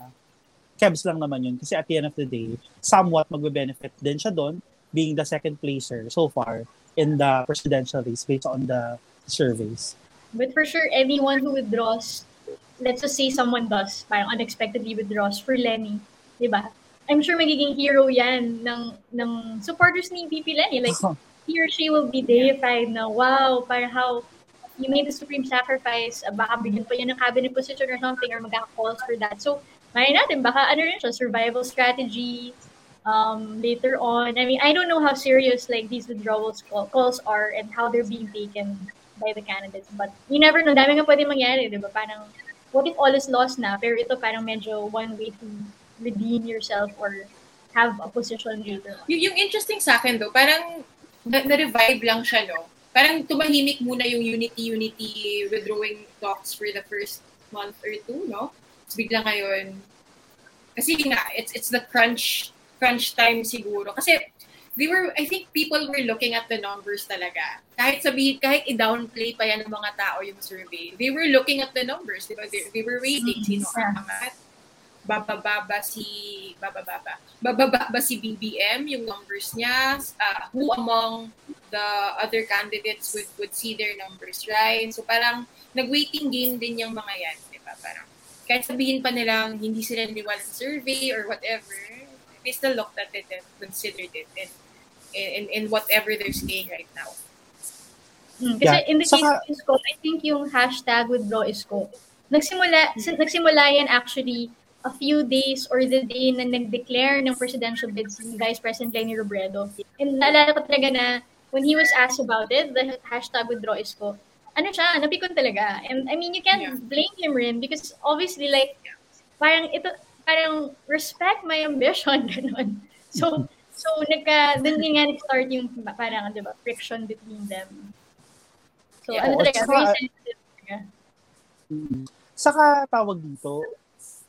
kebs lang naman yun kasi at the end of the day, somewhat magbe-benefit din siya doon being the second placer so far in the presidential race based on the surveys. But for sure, anyone who withdraws, let's just say someone does, parang unexpectedly withdraws for Lenny, di ba? I'm sure magiging hero yan ng, ng supporters ni VP Lenny. Like, (laughs) he or she will be deified na, wow, parang how you made the supreme sacrifice, uh, baka bigyan pa yan ng cabinet position or something, or magkaka-calls for that. So, may natin, baka ano rin siya, survival strategy, um, later on. I mean, I don't know how serious like these withdrawals call, calls are and how they're being taken by the candidates. But you never know. Dami nga pwede mangyari, di ba? Parang, what if all is lost na? Pero ito parang medyo one way to redeem yourself or have a position later on. Y- yung interesting sa akin though, parang na-revive lang siya, no? Parang tumahimik muna yung unity-unity withdrawing talks for the first month or two, no? Tapos bigla ngayon, kasi nga, it's, it's the crunch crunch time siguro. Kasi they were, I think people were looking at the numbers talaga. Kahit sabi, kahit i-downplay pa yan ng mga tao yung survey, they were looking at the numbers, di ba? They, they were waiting, sino ang angat, bababa si bababa bababa si BBM yung numbers niya. Uh, who among the other candidates would would see their numbers right? So parang nag-waiting game din yung mga yan di ba? Parang kahit sabihin pa nilang hindi sila naniwala sa survey or whatever they still looked at it and considered it and in, in whatever they're saying right now. Hmm, Kasi Yeah. in the case Saka- of Isko, I think yung hashtag withdraw Isko, nagsimula, si- nagsimula yan actually a few days or the day na nag-declare ng presidential bid si Vice President Lenny Robredo. And naalala ko talaga na when he was asked about it, the hashtag withdraw Isko, ano siya, napikon talaga. And I mean, you can't Yeah. blame him rin because obviously like, parang ito, parang respect my ambition, (laughs) ganun. So, so nagka, dun din nga nag-start yung parang, di ba, friction between them. So, Yeah. ano talaga, very sensitive talaga. Mm. Saka tawag dito,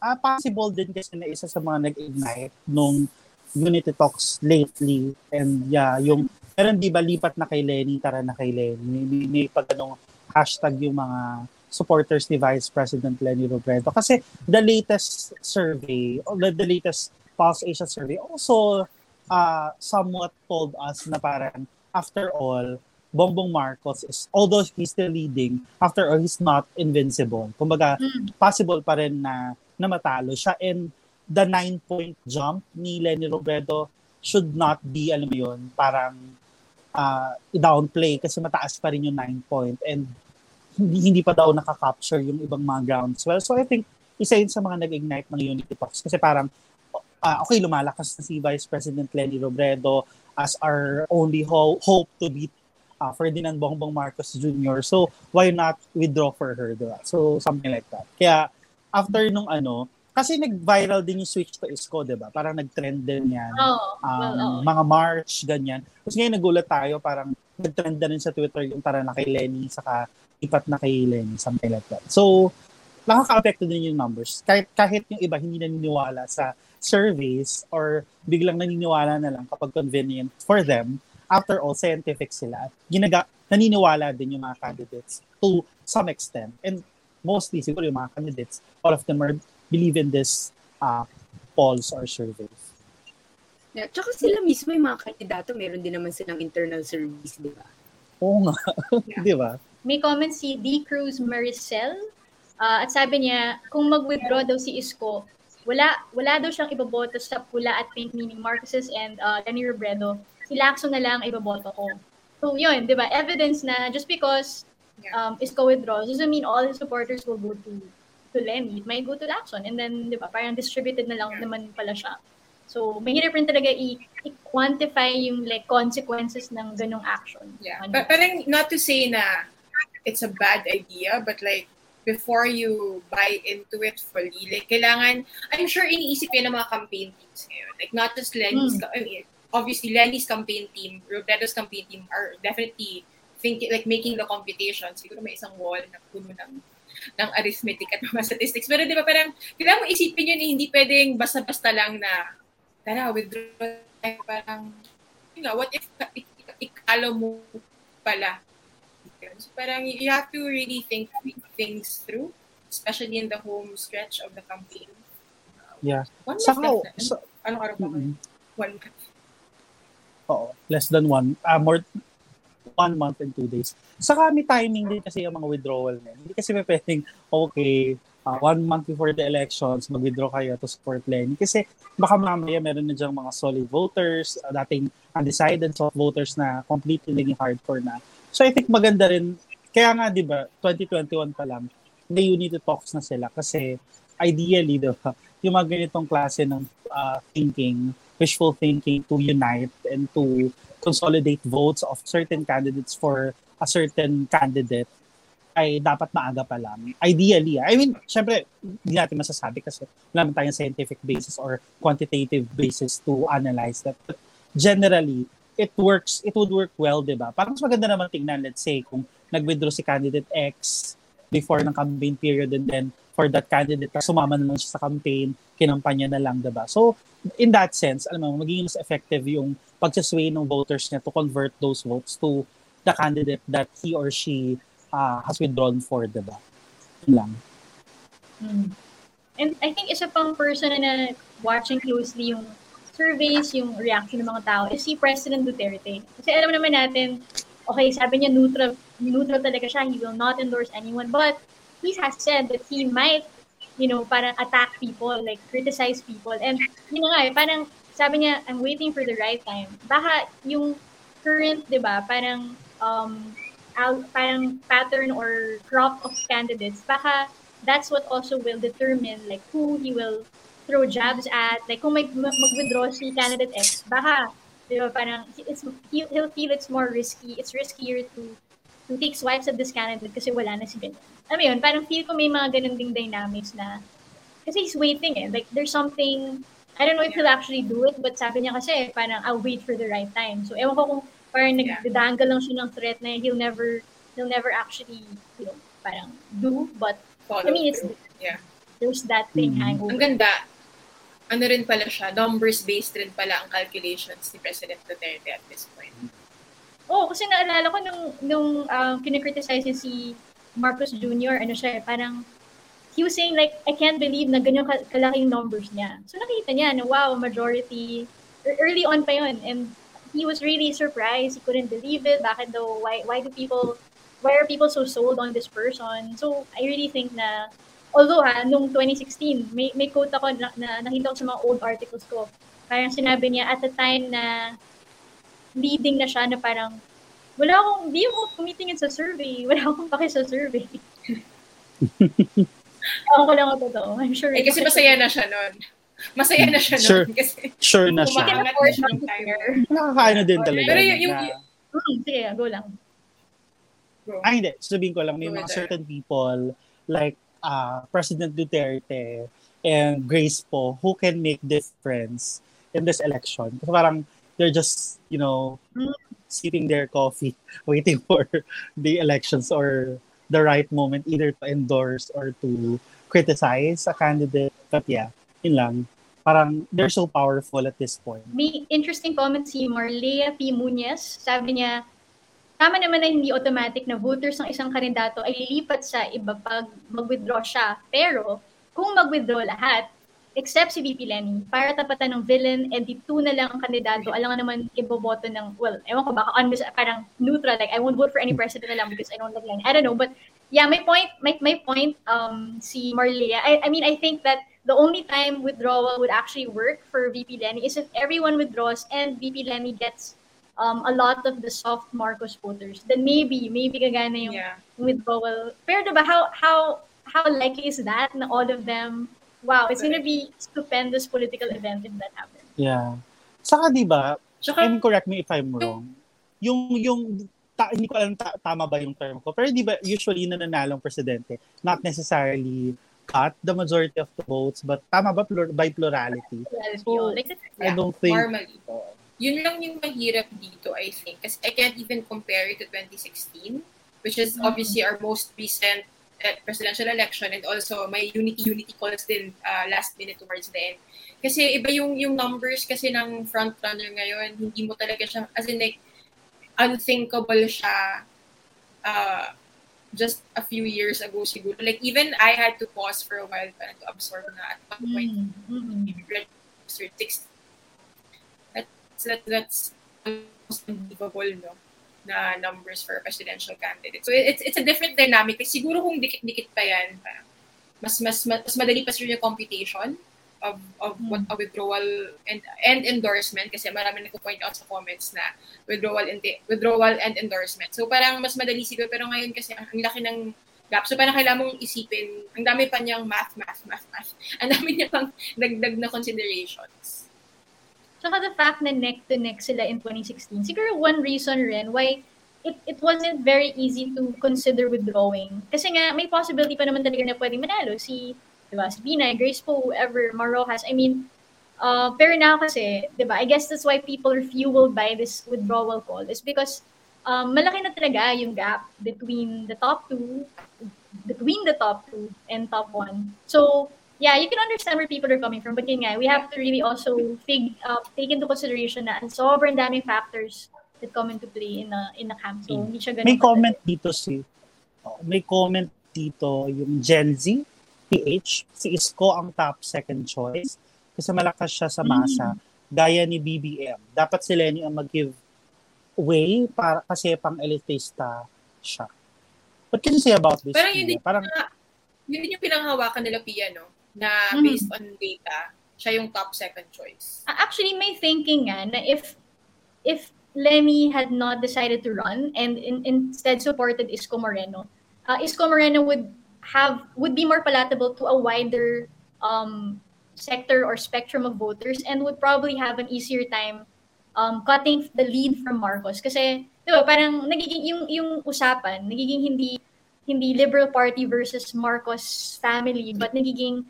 ah possible din kasi na isa sa mga nag-ignite nung Unity Talks lately and yeah, yung meron di ba lipat na kay Lenny, tara na kay Lenny. May, may, may pag anong hashtag yung mga supporters ni Vice President Lenny Robredo. Kasi the latest survey, or the, the latest Pulse Asia survey also uh, somewhat told us na parang after all, Bongbong Marcos is, although he's still leading, after all, he's not invincible. Kumbaga, Mm. possible pa rin na, na matalo siya. And the nine-point jump ni Lenny Robredo should not be, alam mo yun, parang uh, i-downplay kasi mataas pa rin yung nine point and hindi, hindi pa daw nakaka-capture yung ibang mga groundswell. So I think isa yun sa mga nag-ignite ng Unity Talks kasi parang uh, okay, lumalakas na si Vice President Lenny Robredo as our only ho- hope to beat uh, Ferdinand Bongbong Marcos Jr. So, why not withdraw for her, diba? So, something like that. Kaya, after nung ano, kasi nag-viral din yung switch to ISCO, di ba? Parang nag-trend din yan. Oh, um, well, oh. Mga March, ganyan. Tapos ngayon nagulat tayo, parang nag-trend na rin sa Twitter yung tara na kay Lenny, saka ipat na kay Lenny, something like that. So, nakaka-apekto din yung numbers. Kahit, kahit yung iba hindi naniniwala sa surveys or biglang naniniwala na lang kapag convenient for them, after all, scientific sila. Ginaga, naniniwala din yung mga candidates to some extent. And mostly, siguro yung mga candidates, all of them are believe in this uh, polls or surveys. Yeah, tsaka sila mismo yung mga kandidato, meron din naman silang internal surveys, di ba? Oo nga. (laughs) di ba? May comment si D. Cruz Maricel. Uh, at sabi niya, kung mag-withdraw daw si Isko, wala wala daw siyang iboboto sa pula at pink meaning Marcoses and uh, Danny Robredo. Si Lacson na lang iboboto ko. So yun, di ba? Evidence na just because um, Isko withdraws doesn't mean all his supporters will go to to Lenny, it might go to Lacson. And then, di ba, parang distributed na lang yeah. naman pala siya. So, mahirap rin talaga i- i-quantify yung like consequences ng ganong action. Yeah. Ano? But parang not to say na it's a bad idea, but like before you buy into it fully, like kailangan, I'm sure iniisip yan ng mga campaign teams ngayon. Like not just Lenny's, mm. I mean, obviously Lenny's campaign team, Roberto's campaign team are definitely thinking, like making the computation. Siguro may isang wall na puno ng ng arithmetic at mga statistics. Pero di ba parang, kailangan mo isipin yun eh, hindi pwedeng basta-basta lang na, tara, withdraw parang, you know, what if ikalo mo pala? So parang you have to really think things through, especially in the home stretch of the campaign. Yeah. One month Saka, left so, Anong araw ba? Mm-hmm. One month. Oo, less than one. Uh, more, one month and two days. Saka may timing din kasi yung mga withdrawal na. Hindi kasi may pwedeng, okay, uh, one month before the elections, mag-withdraw kayo to support Lenny. Kasi baka mamaya meron na diyang mga solid voters, uh, dating undecided soft voters na completely naging hardcore na. So I think maganda rin, kaya nga di ba 2021 pa lang, may unity talks na sila kasi ideally, di ba, yung mga ganitong klase ng uh, thinking, wishful thinking to unite and to consolidate votes of certain candidates for a certain candidate ay dapat maaga pa lang. Ideally, I mean, syempre, hindi natin masasabi kasi wala naman tayong scientific basis or quantitative basis to analyze that. But generally, it works, it would work well, di ba? Parang mas maganda naman tingnan, let's say, kung nag-withdraw si candidate X before ng campaign period and then for that candidate, sumama naman siya sa campaign, kinampanya na lang, di ba? So, in that sense, alam mo, magiging mas effective yung pagsasway ng voters niya to convert those votes to the candidate that he or she uh, has withdrawn for, diba? Yun lang. Hmm. And I think isa pang person na watching closely yung surveys, yung reaction ng mga tao is si President Duterte. Kasi alam naman natin, okay, sabi niya neutral, neutral talaga siya, he will not endorse anyone, but he has said that he might, you know, parang attack people, like criticize people. And yun nga, eh, parang sabi niya, I'm waiting for the right time. Baka yung current, di ba, parang, um, out, parang pattern or crop of candidates, baka that's what also will determine like who he will throw jabs at. Like kung mag, mag-withdraw si candidate X, baka, di ba, parang it's, he'll feel it's more risky, it's riskier to to take swipes at this candidate kasi wala na si ganyan. Alam yun, parang feel ko may mga ganun ding dynamics na kasi he's waiting eh. Like there's something I don't know if he'll actually do it, but sabi niya kasi parang I'll wait for the right time. So ewan ko kung parang yeah. nagdadanggal lang siya ng threat na he'll never he'll never actually you know parang do but Follow I mean it's yeah. there's that thing mm-hmm. hangover. Ang ganda. Ano rin pala siya, numbers based rin pala ang calculations ni President Duterte at this point. Oh, kasi naalala ko nung nung um, kinikriticize si Marcos Jr., ano siya, parang he was saying like, I can't believe na ganyan kalaking numbers niya. So nakita niya na wow, majority, early on pa yun. And he was really surprised. He couldn't believe it. Bakit daw, why, why do people, why are people so sold on this person? So I really think na, although ha, nung 2016, may, may quote ako na, na nakita ko sa mga old articles ko. Parang sinabi niya at the time na leading na siya na parang wala akong, di ako tumitingin sa survey. (laughs) Wala akong paki sa survey. (laughs) Ako ko lang ang totoo. I'm sure. Eh, kasi masaya na siya nun. Masaya na siya Sure. nun. Kasi Sure na siya. na force ng. Nakakaano din talaga. Pero yung- yung- na- Hmm, sige, go lang. bro, Ay, hindi. Sabihin ko lang, may Go mga certain people like uh, President Duterte and Grace po who can make difference in this election. Kasi parang they're just, you know, Mm. sipping their coffee, (laughs) waiting for the elections or the right moment either to endorse or to criticize a candidate. But yeah, yun lang. Parang they're so powerful at this point. May interesting comment si Marlea P. Muñez. Sabi niya, tama naman na hindi automatic na voters ng isang kandidato ay lilipat sa iba pag mag-withdraw siya. Pero kung mag-withdraw lahat, except si VP Lenny, para tapatan ng villain, edi two na lang ang kandidato, alam nga naman iboboto ng, well, ewan ko baka on parang neutral, like I won't vote for any president na lang because I don't like Lenny. I don't know, but yeah, my point, my, my point, um, si Marlea, I, I mean, I think that the only time withdrawal would actually work for VP Lenny is if everyone withdraws and VP Lenny gets um, a lot of the soft Marcos voters. Then maybe, maybe gagana yung yeah. withdrawal. Pero diba, how, how, how likely is that na all of them, wow, it's gonna be stupendous political event if that happens. Yeah. Saka di ba, Tsaka, and correct me if I'm wrong, yung, yung, ta, hindi ko alam ta, tama ba yung term ko, pero di ba usually nananalong presidente, not necessarily cut the majority of the votes, but tama ba plur, by plurality? Well, like, I don't think, normally. Yun lang yung mahirap dito, I think. Kasi I can't even compare it to 2016, which is Mm. obviously our most recent presidential election and also may unity-unity calls din uh, last minute towards the end. Kasi iba yung yung numbers kasi ng front runner ngayon, hindi mo talaga siya, as in like, unthinkable siya uh, just a few years ago siguro. Like even I had to pause for a while para to absorb na at one point mm, mm, maybe registered 60. That's, that, that's unbelievable, no? Na numbers for a presidential candidate. So it's it's a different dynamic. Siguro kung dikit-dikit pa yan, parang mas mas mas, madali pa siguro yung computation of of what a withdrawal and and endorsement kasi marami nagpo-point out sa comments na withdrawal and withdrawal and endorsement. So parang mas madali siguro pero ngayon kasi ang, ang laki ng gap. So parang kailangan mong isipin, ang dami pa niyang math, math, math, math. (laughs) Ang dami niya pang dagdag na considerations. Tsaka the fact na neck to neck sila in 2016, siguro one reason rin why it it wasn't very easy to consider withdrawing. Kasi nga, may possibility pa naman talaga na pwedeng manalo si, di ba, si Binay, Grace Po, whoever, Marojas. I mean, uh, pero now kasi, di ba, I guess that's why people are fueled by this withdrawal call is because um, malaki na talaga yung gap between the top two, between the top two and top one. So, yeah, you can understand where people are coming from. But yun nga, we have to really also fig, uh, take into consideration na ang sobrang daming factors that come into play in a, in a camp. So, hindi siya ganun. may comment dito si, oh, may comment dito yung Gen Z, PH, si Isko ang top second choice kasi malakas siya sa masa, gaya ni BBM. Dapat si Lenny ang mag-give way para kasi pang elitista siya. What can you say about this? Parang yun Pia? Parang, yun yung pinanghawakan nila Pia, no? Na Mhm. based on data, siya yung top second choice. Actually, may thinking nga na if if Lemmy had not decided to run and in, instead supported Isko Moreno, uh, Isko Moreno would have would be more palatable to a wider um, sector or spectrum of voters and would probably have an easier time um, cutting the lead from Marcos. Kasi, di ba, parang nagiging yung, yung usapan, nagiging hindi hindi Liberal Party versus Marcos family, but nagiging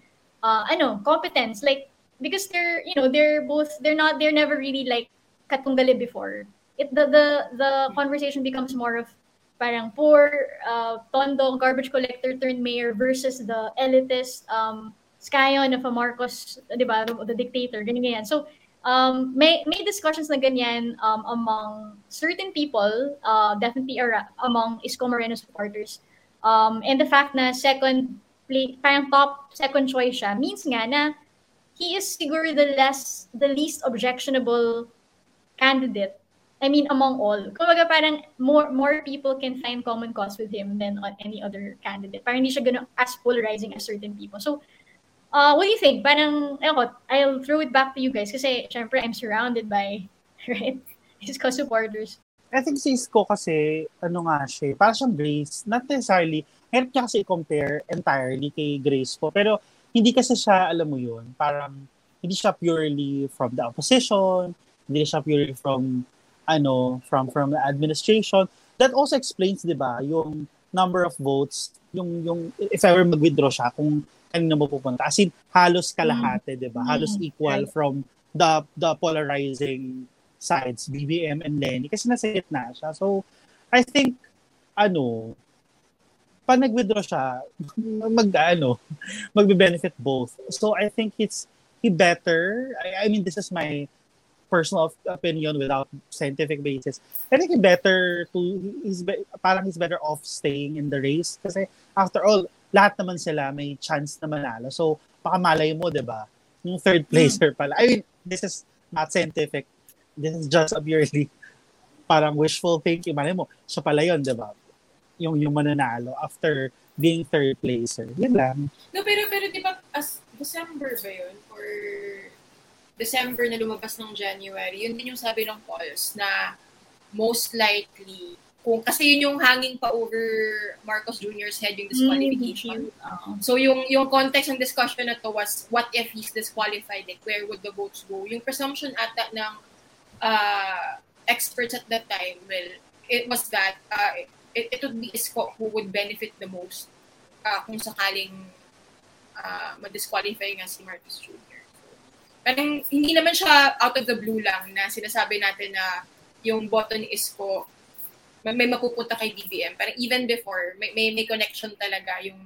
uh, ano, competence. Like, because they're, you know, they're both, they're not, they're never really like katunggali before. It, the, the, the conversation becomes more of parang poor, uh, tondo, garbage collector turned mayor versus the elitist, um, scion of a Marcos, di ba, the dictator, ganyan, ganyan. So, um, may, may discussions na ganyan um, among certain people, uh, definitely ara- among Isko Moreno supporters. Um, and the fact na second, play, parang top second choice siya, means nga na he is siguro the less, the least objectionable candidate I mean, among all. Kumbaga parang more more people can find common cause with him than on any other candidate. Parang hindi siya as polarizing as certain people. So, uh, what do you think? Parang, ako, I'll throw it back to you guys kasi syempre I'm surrounded by, (laughs) right, his co-supporters. I think si Isko kasi, ano nga siya, parang siyang Grace, not necessarily, hirap niya kasi i-compare entirely kay Grace po, pero hindi kasi siya, alam mo yun, parang hindi siya purely from the opposition, hindi siya purely from ano, from from the administration. That also explains, 'di ba, yung number of votes, yung yung if ever mag-withdraw siya kung kanino mo pupunta. As in, halos kalahati, mm. 'di ba? Halos mm. equal from the the polarizing sides, BBM and Lenny kasi nasa gitna siya. So, I think ano, pag nag-withdraw siya, mag ano, (laughs) magbe-benefit both. So I think it's he better. I, I mean, this is my personal opinion without scientific basis. I think better to he's be, parang he's better off staying in the race kasi after all lahat naman sila may chance na manalo. So baka malay mo, 'di ba? Yung third placer pala. I mean, this is not scientific. This is just a purely parang wishful thinking. Malay mo, siya pala yun, 'di ba? Yung yung mananalo after being third placer. Yan lang. No, pero pero 'di ba as December ba yun? Or December na lumabas ng January, yun din yung sabi ng polls na most likely, kung kasi yun yung hanging pa over Marcos Jr.'s head yung disqualification. Mm-hmm. So yung yung context ng discussion na to was what if he's disqualified? Like where would the votes go? Yung presumption ata ng uh, experts at that time, well, it was that uh, it, it would be Isko who would benefit the most uh, kung sakaling uh, ma-disqualify nga si Marcos Jr parang hindi naman siya out of the blue lang na sinasabi natin na yung boto ni Isko may, mapupunta kay BBM. Parang even before, may, may, may connection talaga yung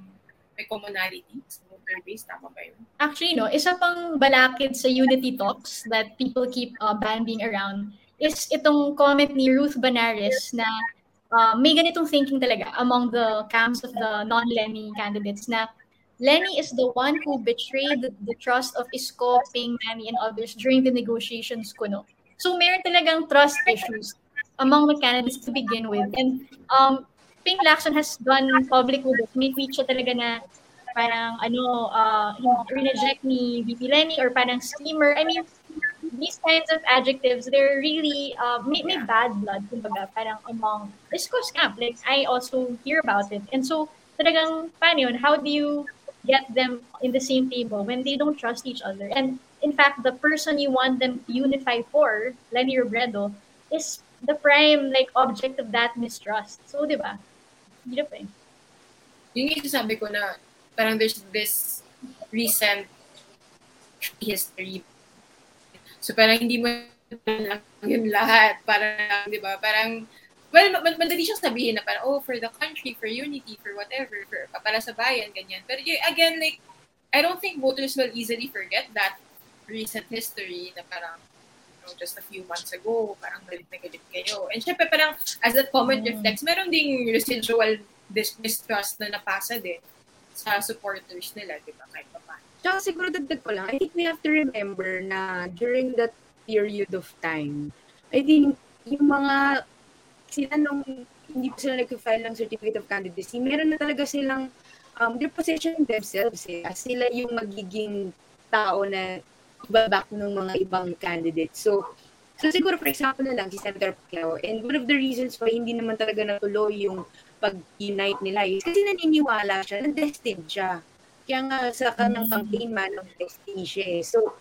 may commonality sa voter base. Tama ba yun? Actually, no, isa pang balakid sa unity talks that people keep uh, banding around is itong comment ni Ruth Banares na uh, may ganitong thinking talaga among the camps of the non-Lenny candidates na Lenny is the one who betrayed the, trust of Isko, Ping, Manny, and others during the negotiations ko, no? So, meron talagang trust issues among the candidates to begin with. And um, Ping Lacson has gone public with it. May tweet siya talaga na parang ano, uh, reject ni or parang steamer. I mean, these kinds of adjectives, they're really, uh, may, may bad blood, kumbaga, parang among Isko's camp. Like, I also hear about it. And so, talagang, paano yun? How do you get them in the same table when they don't trust each other. And in fact, the person you want them to unify for, Lenny Robredo, is the prime like object of that mistrust. So, di ba? Hirap eh. Yung sabi ko na parang there's this recent history. So parang hindi mo lang yun lahat. Parang, di ba? Parang well, madali siyang sabihin na parang, oh, for the country, for unity, for whatever, for, para sa bayan, ganyan. Pero again, like, I don't think voters will easily forget that recent history na parang, you know, just a few months ago, parang galit na galit kayo. And syempre, parang, as that comment mm. reflects, meron ding residual mistrust na napasa din sa supporters nila, di ba, kahit pa paano. Tsaka siguro dagdag ko lang, I think we have to remember na during that period of time, I think yung mga sila nung hindi pa sila nag-file ng certificate of candidacy, meron na talaga silang um, they're positioning themselves eh, as sila yung magiging tao na ibabak ng mga ibang candidates. So, so siguro for example na lang si Senator Pacquiao, and one of the reasons why hindi naman talaga natuloy yung pag-unite nila is kasi naniniwala siya na destined siya. Kaya nga sa kanang mm. campaign man, ng destiny siya eh. So,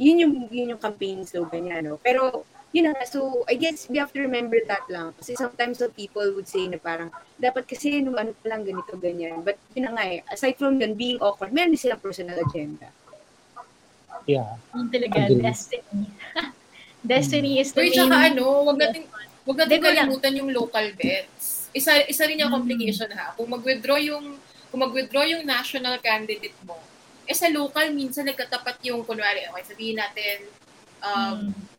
yun yung, yun yung campaign slogan niya, no? Pero, yun na So, I guess we have to remember that lang. Kasi sometimes some people would say na parang, dapat kasi nung ano pa lang ganito, ganyan. But yun na nga eh, aside from yun, being awkward, meron din silang personal agenda. Yeah. Yun talaga, Agree. destiny. (laughs) destiny is the Wait, main... Tsaka ano, wag natin, wag natin kalimutan yung local bets. Isa, isa rin yung mm. complication ha. Kung mag-withdraw yung, kung mag-withdraw yung national candidate mo, eh sa local, minsan nagkatapat yung, kunwari, okay, sabihin natin, um, mm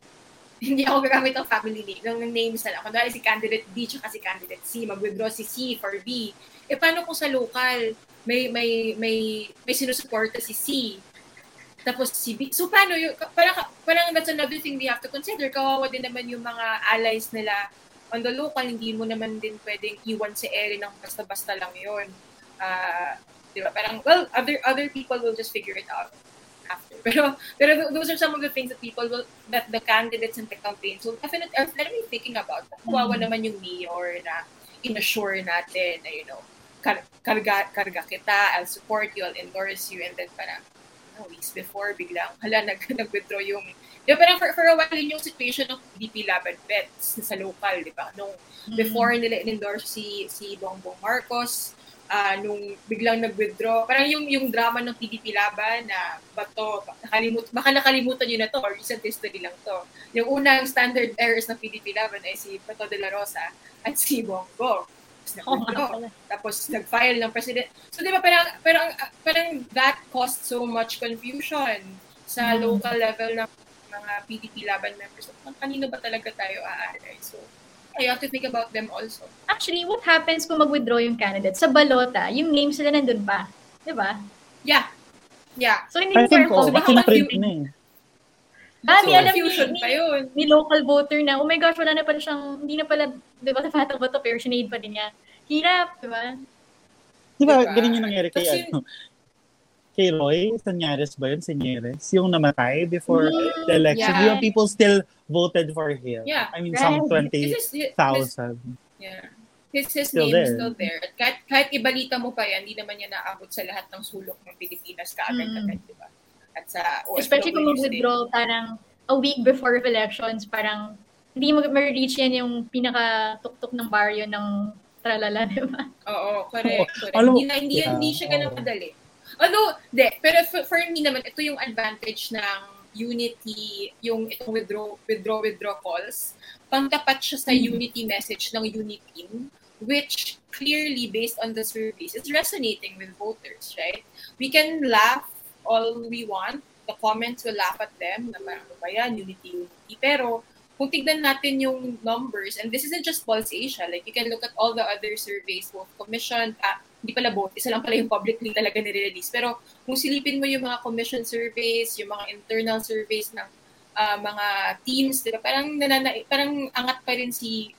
(laughs) hindi ako gagamit ng family name, ng names na lang. Kunwari si candidate B tsaka si candidate C, mag-withdraw si C for B. Eh paano kung sa local, may may may may sinusuporta si C? Tapos si B- so paano yung parang parang that's another thing they have to consider. Kawawa din naman yung mga allies nila on the local, hindi mo naman din pwedeng iwan si Erin ng basta-basta lang yun. Uh, di ba? Parang, well, other other people will just figure it out after. (laughs) Pero, pero those are some of the things that people will, that the candidates in the campaign will definitely, are definitely thinking about. Kawawa mm-hmm. naman yung mayor na inassure natin na, you know, kar karga, karga kita, I'll support you, I'll endorse you, and then parang, no, weeks before, biglang, hala, nag, (laughs) nag-withdraw yung, di ba, parang for, for a while yun yung situation ng DP Laban Bets sa local, di ba? Nung mm-hmm. before nila in-endorse si, si Bongbong Marcos, uh, nung biglang nag-withdraw, parang yung, yung drama ng PDP Laban na bato, nakalimut, baka nakalimutan nyo na to, or recent history lang to. Yung unang standard errors ng PDP Laban ay si Bato de la Rosa at si Bongo. Tapos, (laughs) oh, tapos nag-file ng president. So, di ba, parang, parang, parang that caused so much confusion sa mm. local level ng mga PDP Laban members. Kanino ba talaga tayo aalay? So, you have to think about them also. Actually, what happens kung mag-withdraw yung candidate? Sa balota, yung names sila nandun pa. Di ba? Yeah. Yeah. So, hindi I think, oh, baka print na eh. Ah, so, alam fusion ni, pa yun. Ni local voter na, oh my gosh, wala na pala siyang, hindi na pala, di ba, (laughs) ba to, pero sinade pa din niya. Hirap, di ba? Di ba, diba? ganun yung nangyari kay, ano, kay Roy Sanyares ba yun? Sanyares? Yung namatay before mm, the election. Yeah. Yung people still voted for him. Yeah. I mean, right. some 20,000. Yeah. His, his still name there. is still there. At kahit, kahit ibalita mo pa yan, hindi naman niya naabot sa lahat ng sulok ng Pilipinas kaagad-agad, mm. di ba? At sa OFW Especially kung mag-withdraw parang a week before elections, parang hindi mo ma-reach yan yung pinaka-tuktok ng baryo ng tralala, (laughs) di ba? Oo, correct. correct. Oh, hindi, na, hindi, yeah. hindi siya ganun kadali. Although, de, pero for, for me naman, ito yung advantage ng Unity, yung itong withdraw, withdraw, withdraw calls. Pangtapat siya sa mm-hmm. Unity message ng Unity which clearly, based on the surveys, is resonating with voters, right? We can laugh all we want. The comments will laugh at them na parang ano ba yan, Unity, Unity. Pero, kung tignan natin yung numbers, and this isn't just Pulse Asia, like you can look at all the other surveys, both commissioned, uh, hindi pala both, isa lang pala yung publicly talaga nire-release. Pero kung silipin mo yung mga commission surveys, yung mga internal surveys ng uh, mga teams, diba? parang, nanana, parang angat pa rin si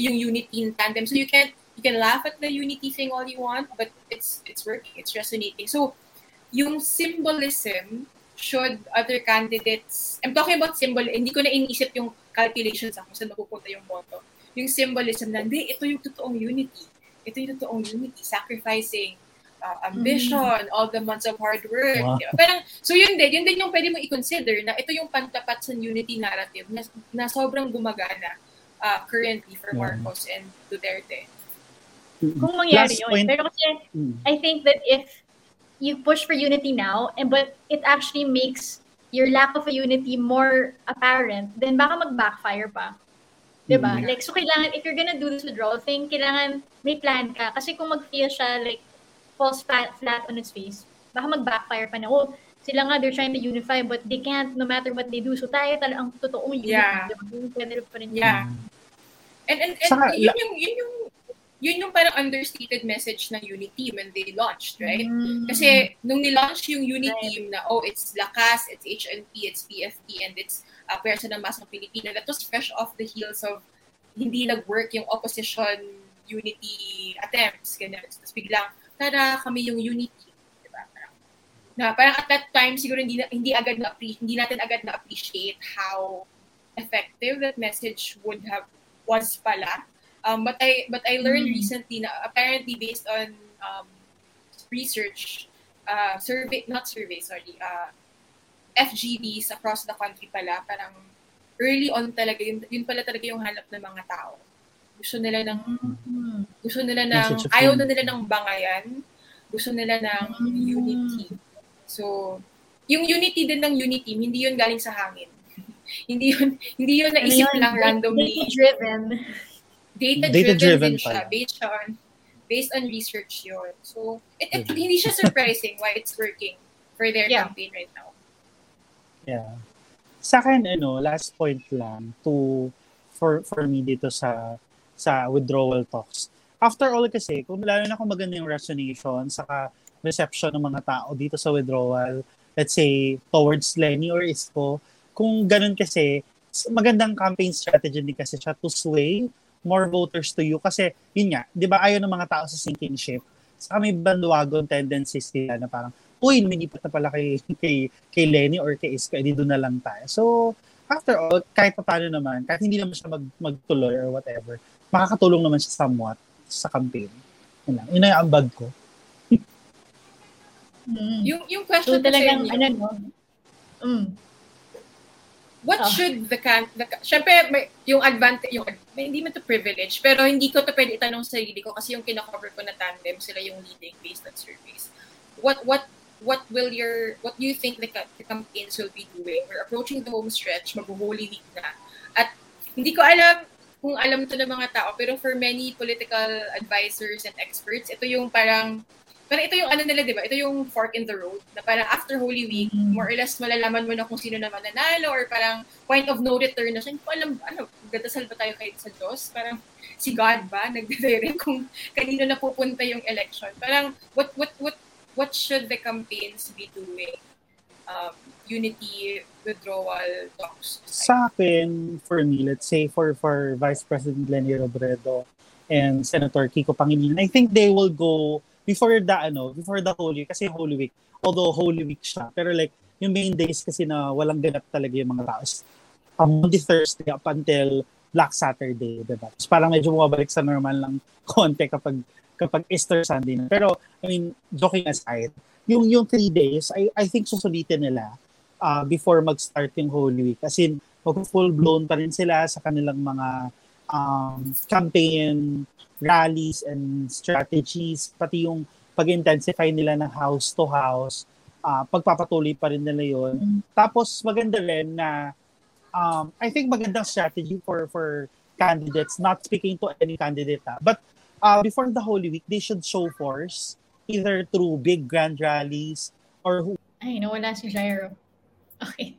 yung unity in tandem. So you can you can laugh at the unity thing all you want, but it's it's working, it's resonating. So yung symbolism should other candidates, I'm talking about symbol, hindi ko na iniisip yung calculations ako saan napupunta yung boto. Yung symbolism na, hindi, ito yung totoong unity ito yung totoong unity, sacrificing uh, ambition, mm. all the months of hard work. Wow. Parang, so yun din, yun din yung pwede mo i-consider na ito yung pantapat sa unity narrative na, na sobrang gumagana uh, currently for Marcos and Duterte. Kung mangyari yun. Point. Pero kasi, mm. I think that if you push for unity now, and but it actually makes your lack of a unity more apparent, then baka mag-backfire pa. Diba? Mm-hmm. Like, so kailangan, if you're gonna do this withdrawal thing, kailangan may plan ka. Kasi kung mag-feel siya, like, falls flat, flat on its face, baka mag-backfire pa na, oh, sila nga, they're trying to unify, but they can't no matter what they do. So tayo talaga ang totoong unity. Yeah. Diba? pa rin yeah. And, and, and Saka, yun, yung, yun yung, yun yung parang understated message ng Unity when they launched, right? Mm. Kasi nung ni-launch yung Unity right. na, oh, it's Lakas, it's HNP, it's PFP, and it's uh, Pwersa ng Masang Pilipino. That was fresh off the heels of hindi nag-work yung opposition unity attempts. Ganyan. Tapos biglang, tara, kami yung unity. Diba? Parang, na parang at that time, siguro hindi, na, hindi, agad na, hindi natin agad na-appreciate how effective that message would have was pala. Um, but I but I learned mm. recently na apparently based on um, research, uh, survey, not survey, sorry, uh, FGBs across the country pala, parang early on talaga, yun, yun pala talaga yung hanap ng mga tao. Gusto nila ng, gusto nila ng, ayaw na nila ng bangayan, gusto nila ng unity. So, yung unity din ng unity, hindi yun galing sa hangin. (laughs) hindi yun, hindi yun naisip ano lang randomly. Data-driven. Data-driven, Data-driven din siya, based on, based on research yun. So, it, it, hindi siya surprising why it's working for their yeah. campaign right now. Yeah. Sa akin, ano, last point lang to for for me dito sa sa withdrawal talks. After all kasi, kung lalo na kung maganda yung resonation, saka reception ng mga tao dito sa withdrawal, let's say, towards Lenny or Isko, kung ganun kasi, magandang campaign strategy din kasi siya to sway more voters to you. Kasi, yun nga, di ba ayaw ng mga tao sa sinking ship. Saka may bandwagon tendencies nila na parang, uy, lumilipat na pala kay, (laughs) kay, kay Lenny or kay Isko, edi doon na lang tayo. So, after all, kahit pa paano naman, kahit hindi naman siya mag, magtuloy or whatever, makakatulong naman siya somewhat sa campaign. Yun lang. Yun na yung ambag ko. (laughs) Mm. Yung, yung question So talagang, ano, no? Mm. what Oh. should the can the, syempre may, yung advantage yung may, hindi man to privilege pero hindi ko to pwede itanong sa sarili ko kasi yung kina-cover ko na tandem sila yung leading based on surveys what what what will your what do you think the, the campaigns will be doing we're approaching the home stretch mag-holy week na at hindi ko alam kung alam to ng mga tao pero for many political advisors and experts ito yung parang parang ito yung ano nila, di ba? Ito yung fork in the road na parang after Holy Week, Mhm. more or less malalaman mo na kung sino naman nanalo or parang point of no return na siya. Hindi ko alam, ano, gadasal ba tayo kahit sa Diyos? Parang si God ba nagde-direct (laughs) kung kanino na pupunta yung election? Parang what what what what should the campaigns be doing? Um, unity, withdrawal, talks. Sa akin, for me, let's say for for Vice President Lenny Robredo and Senator Kiko Pangilinan, I think they will go before the ano, before the Holy Week kasi Holy Week. Although Holy Week siya, pero like yung main days kasi na walang ganap talaga yung mga tao. is, Um, Monday, Thursday up until Black Saturday, diba? So parang medyo bumabalik sa normal lang konti kapag kapag Easter Sunday na. Pero, I mean, joking aside, yung yung three days, I, I think susulitin nila uh, before mag-start yung Holy Week. As in, mag-full-blown pa rin sila sa kanilang mga um, campaign rallies and strategies, pati yung pag-intensify nila ng house to house, uh, pagpapatuloy pa rin nila. Mm. Tapos maganda rin na um, I think magandang strategy for for candidates, not speaking to any candidate, ha, but uh, before the Holy Week, they should show force either through big grand rallies or who Ay, nawala si Jairo. (laughs) Okay.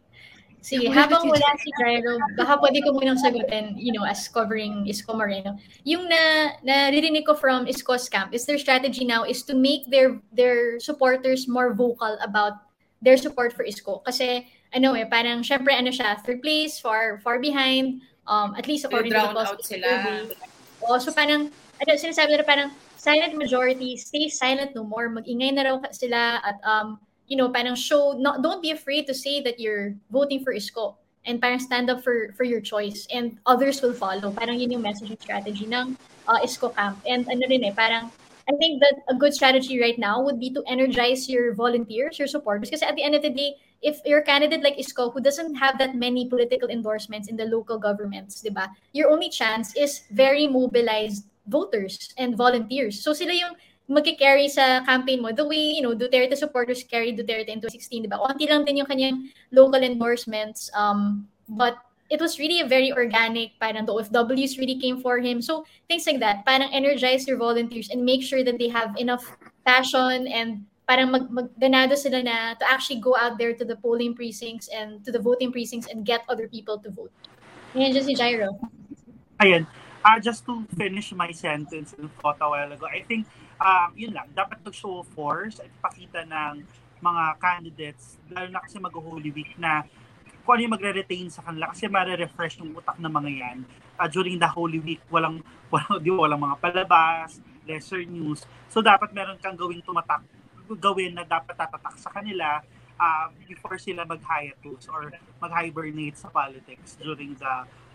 Sige, habang si wala si Jairo, baka pwede ko munang sagutin, you know, as covering Isko Moreno. Yung na, naririnig ko from Isko's camp is their strategy now is to make their their supporters more vocal about their support for Isko. Kasi, ano eh, parang, syempre, ano siya, third place, far far behind, um, at least according to the drown out Post sila. survey. Oh, so parang, ano, sinasabi nila parang, silent majority, stay silent no more, mag-ingay na raw sila at um, you know, parang show, not, don't be afraid to say that you're voting for Isko and parang stand up for for your choice and others will follow. Parang yun yung messaging strategy ng uh, Isko camp. And ano rin eh, parang I think that a good strategy right now would be to energize your volunteers, your supporters. Because at the end of the day, if you're candidate like Isko who doesn't have that many political endorsements in the local governments, di ba? Your only chance is very mobilized voters and volunteers. So sila yung magki-carry sa campaign mo the way, you know, Duterte supporters carry Duterte in 2016, di ba? Konti lang din yung kanyang local endorsements. Um, but it was really a very organic, parang the OFWs really came for him. So things like that, parang energize your volunteers and make sure that they have enough passion and parang mag magganado sila na to actually go out there to the polling precincts and to the voting precincts and get other people to vote. Yan dyan si Jairo. Ayan. Uh, just to finish my sentence and thought a while ago, I think, um, yun lang, dapat mag-show force at pakita ng mga candidates, lalo na kasi mag-Holy Week na kung ano yung magre-retain sa kanila kasi mare-refresh yung utak ng mga yan. Uh, during the Holy Week, walang, (laughs) walang, di walang mga palabas, lesser news. So, dapat meron kang gawing tumatak, gawin na dapat tatatak sa kanila uh, before sila mag-hiatus or mag-hibernate sa politics during the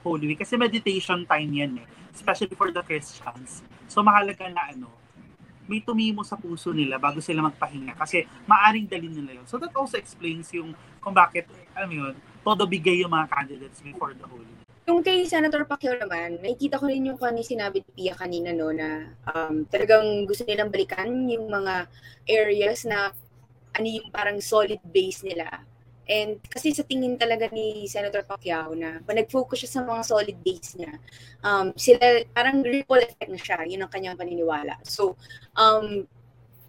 Holy Week. Kasi meditation time yan eh. Especially for the Christians. So mahalaga na ano, may tumimo sa puso nila bago sila magpahinga. Kasi maaring dalhin nila yun. So that also explains yung kung bakit, alam yun, todo bigay yung mga candidates before the Holy Week. Yung kay Senator Pacquiao naman, nakikita ko rin yung kanina sinabi ni Pia kanina no na um, talagang gusto nilang balikan yung mga areas na ano yung parang solid base nila. And kasi sa tingin talaga ni Senator Pacquiao na pag nag-focus siya sa mga solid base niya, um, sila parang ripple effect na siya. Yun ang kanyang paniniwala. So, um,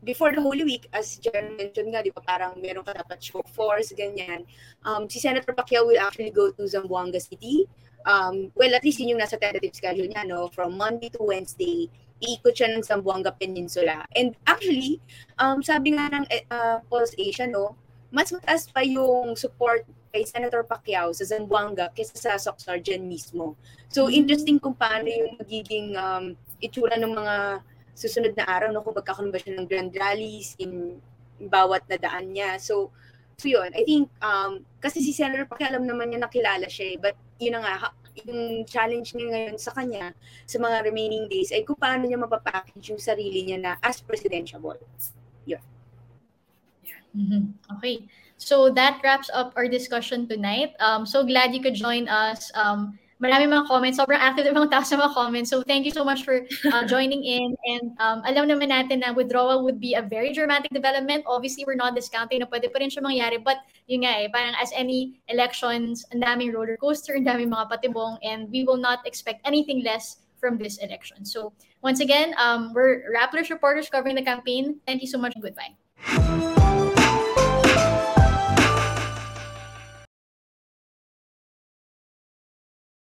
before the Holy Week, as Jen mentioned nga, di ba, parang meron ka dapat show force, ganyan. Um, si Senator Pacquiao will actually go to Zamboanga City. Um, well, at least yun yung nasa tentative schedule niya, no? From Monday to Wednesday, iikot siya ng Zamboanga Peninsula. And actually, um, sabi nga ng uh, Pulse Asia, no, mas mataas pa yung support kay Senator Pacquiao sa Zamboanga kaysa sa Socsargen mismo. So, interesting kung paano yung magiging um, itsura ng mga susunod na araw no, kung magkakaroon ba siya ng grand rallies in, bawat na daan niya. So, so yun, I think, um, kasi si Senator Pacquiao alam naman niya nakilala siya eh, but yun na nga, yung challenge niya ngayon sa kanya sa mga remaining days ay kung paano niya mapapackage yung sarili niya na as presidential. Mm-hmm. Okay. So that wraps up our discussion tonight. Um, so glad you could join us. Um, marami mga comments. Sobrang active ng mga tao sa mga comments. So thank you so much for uh, (laughs) joining in. And um, alam naman natin na withdrawal would be a very dramatic development. Obviously, we're not discounting na pwede pa rin siya mangyari. But yun nga eh, parang as any elections, ang daming roller coaster, ang daming mga patibong, and we will not expect anything less from this election. So once again, um, we're Rappler's reporters covering the campaign. Thank you so much. Goodbye.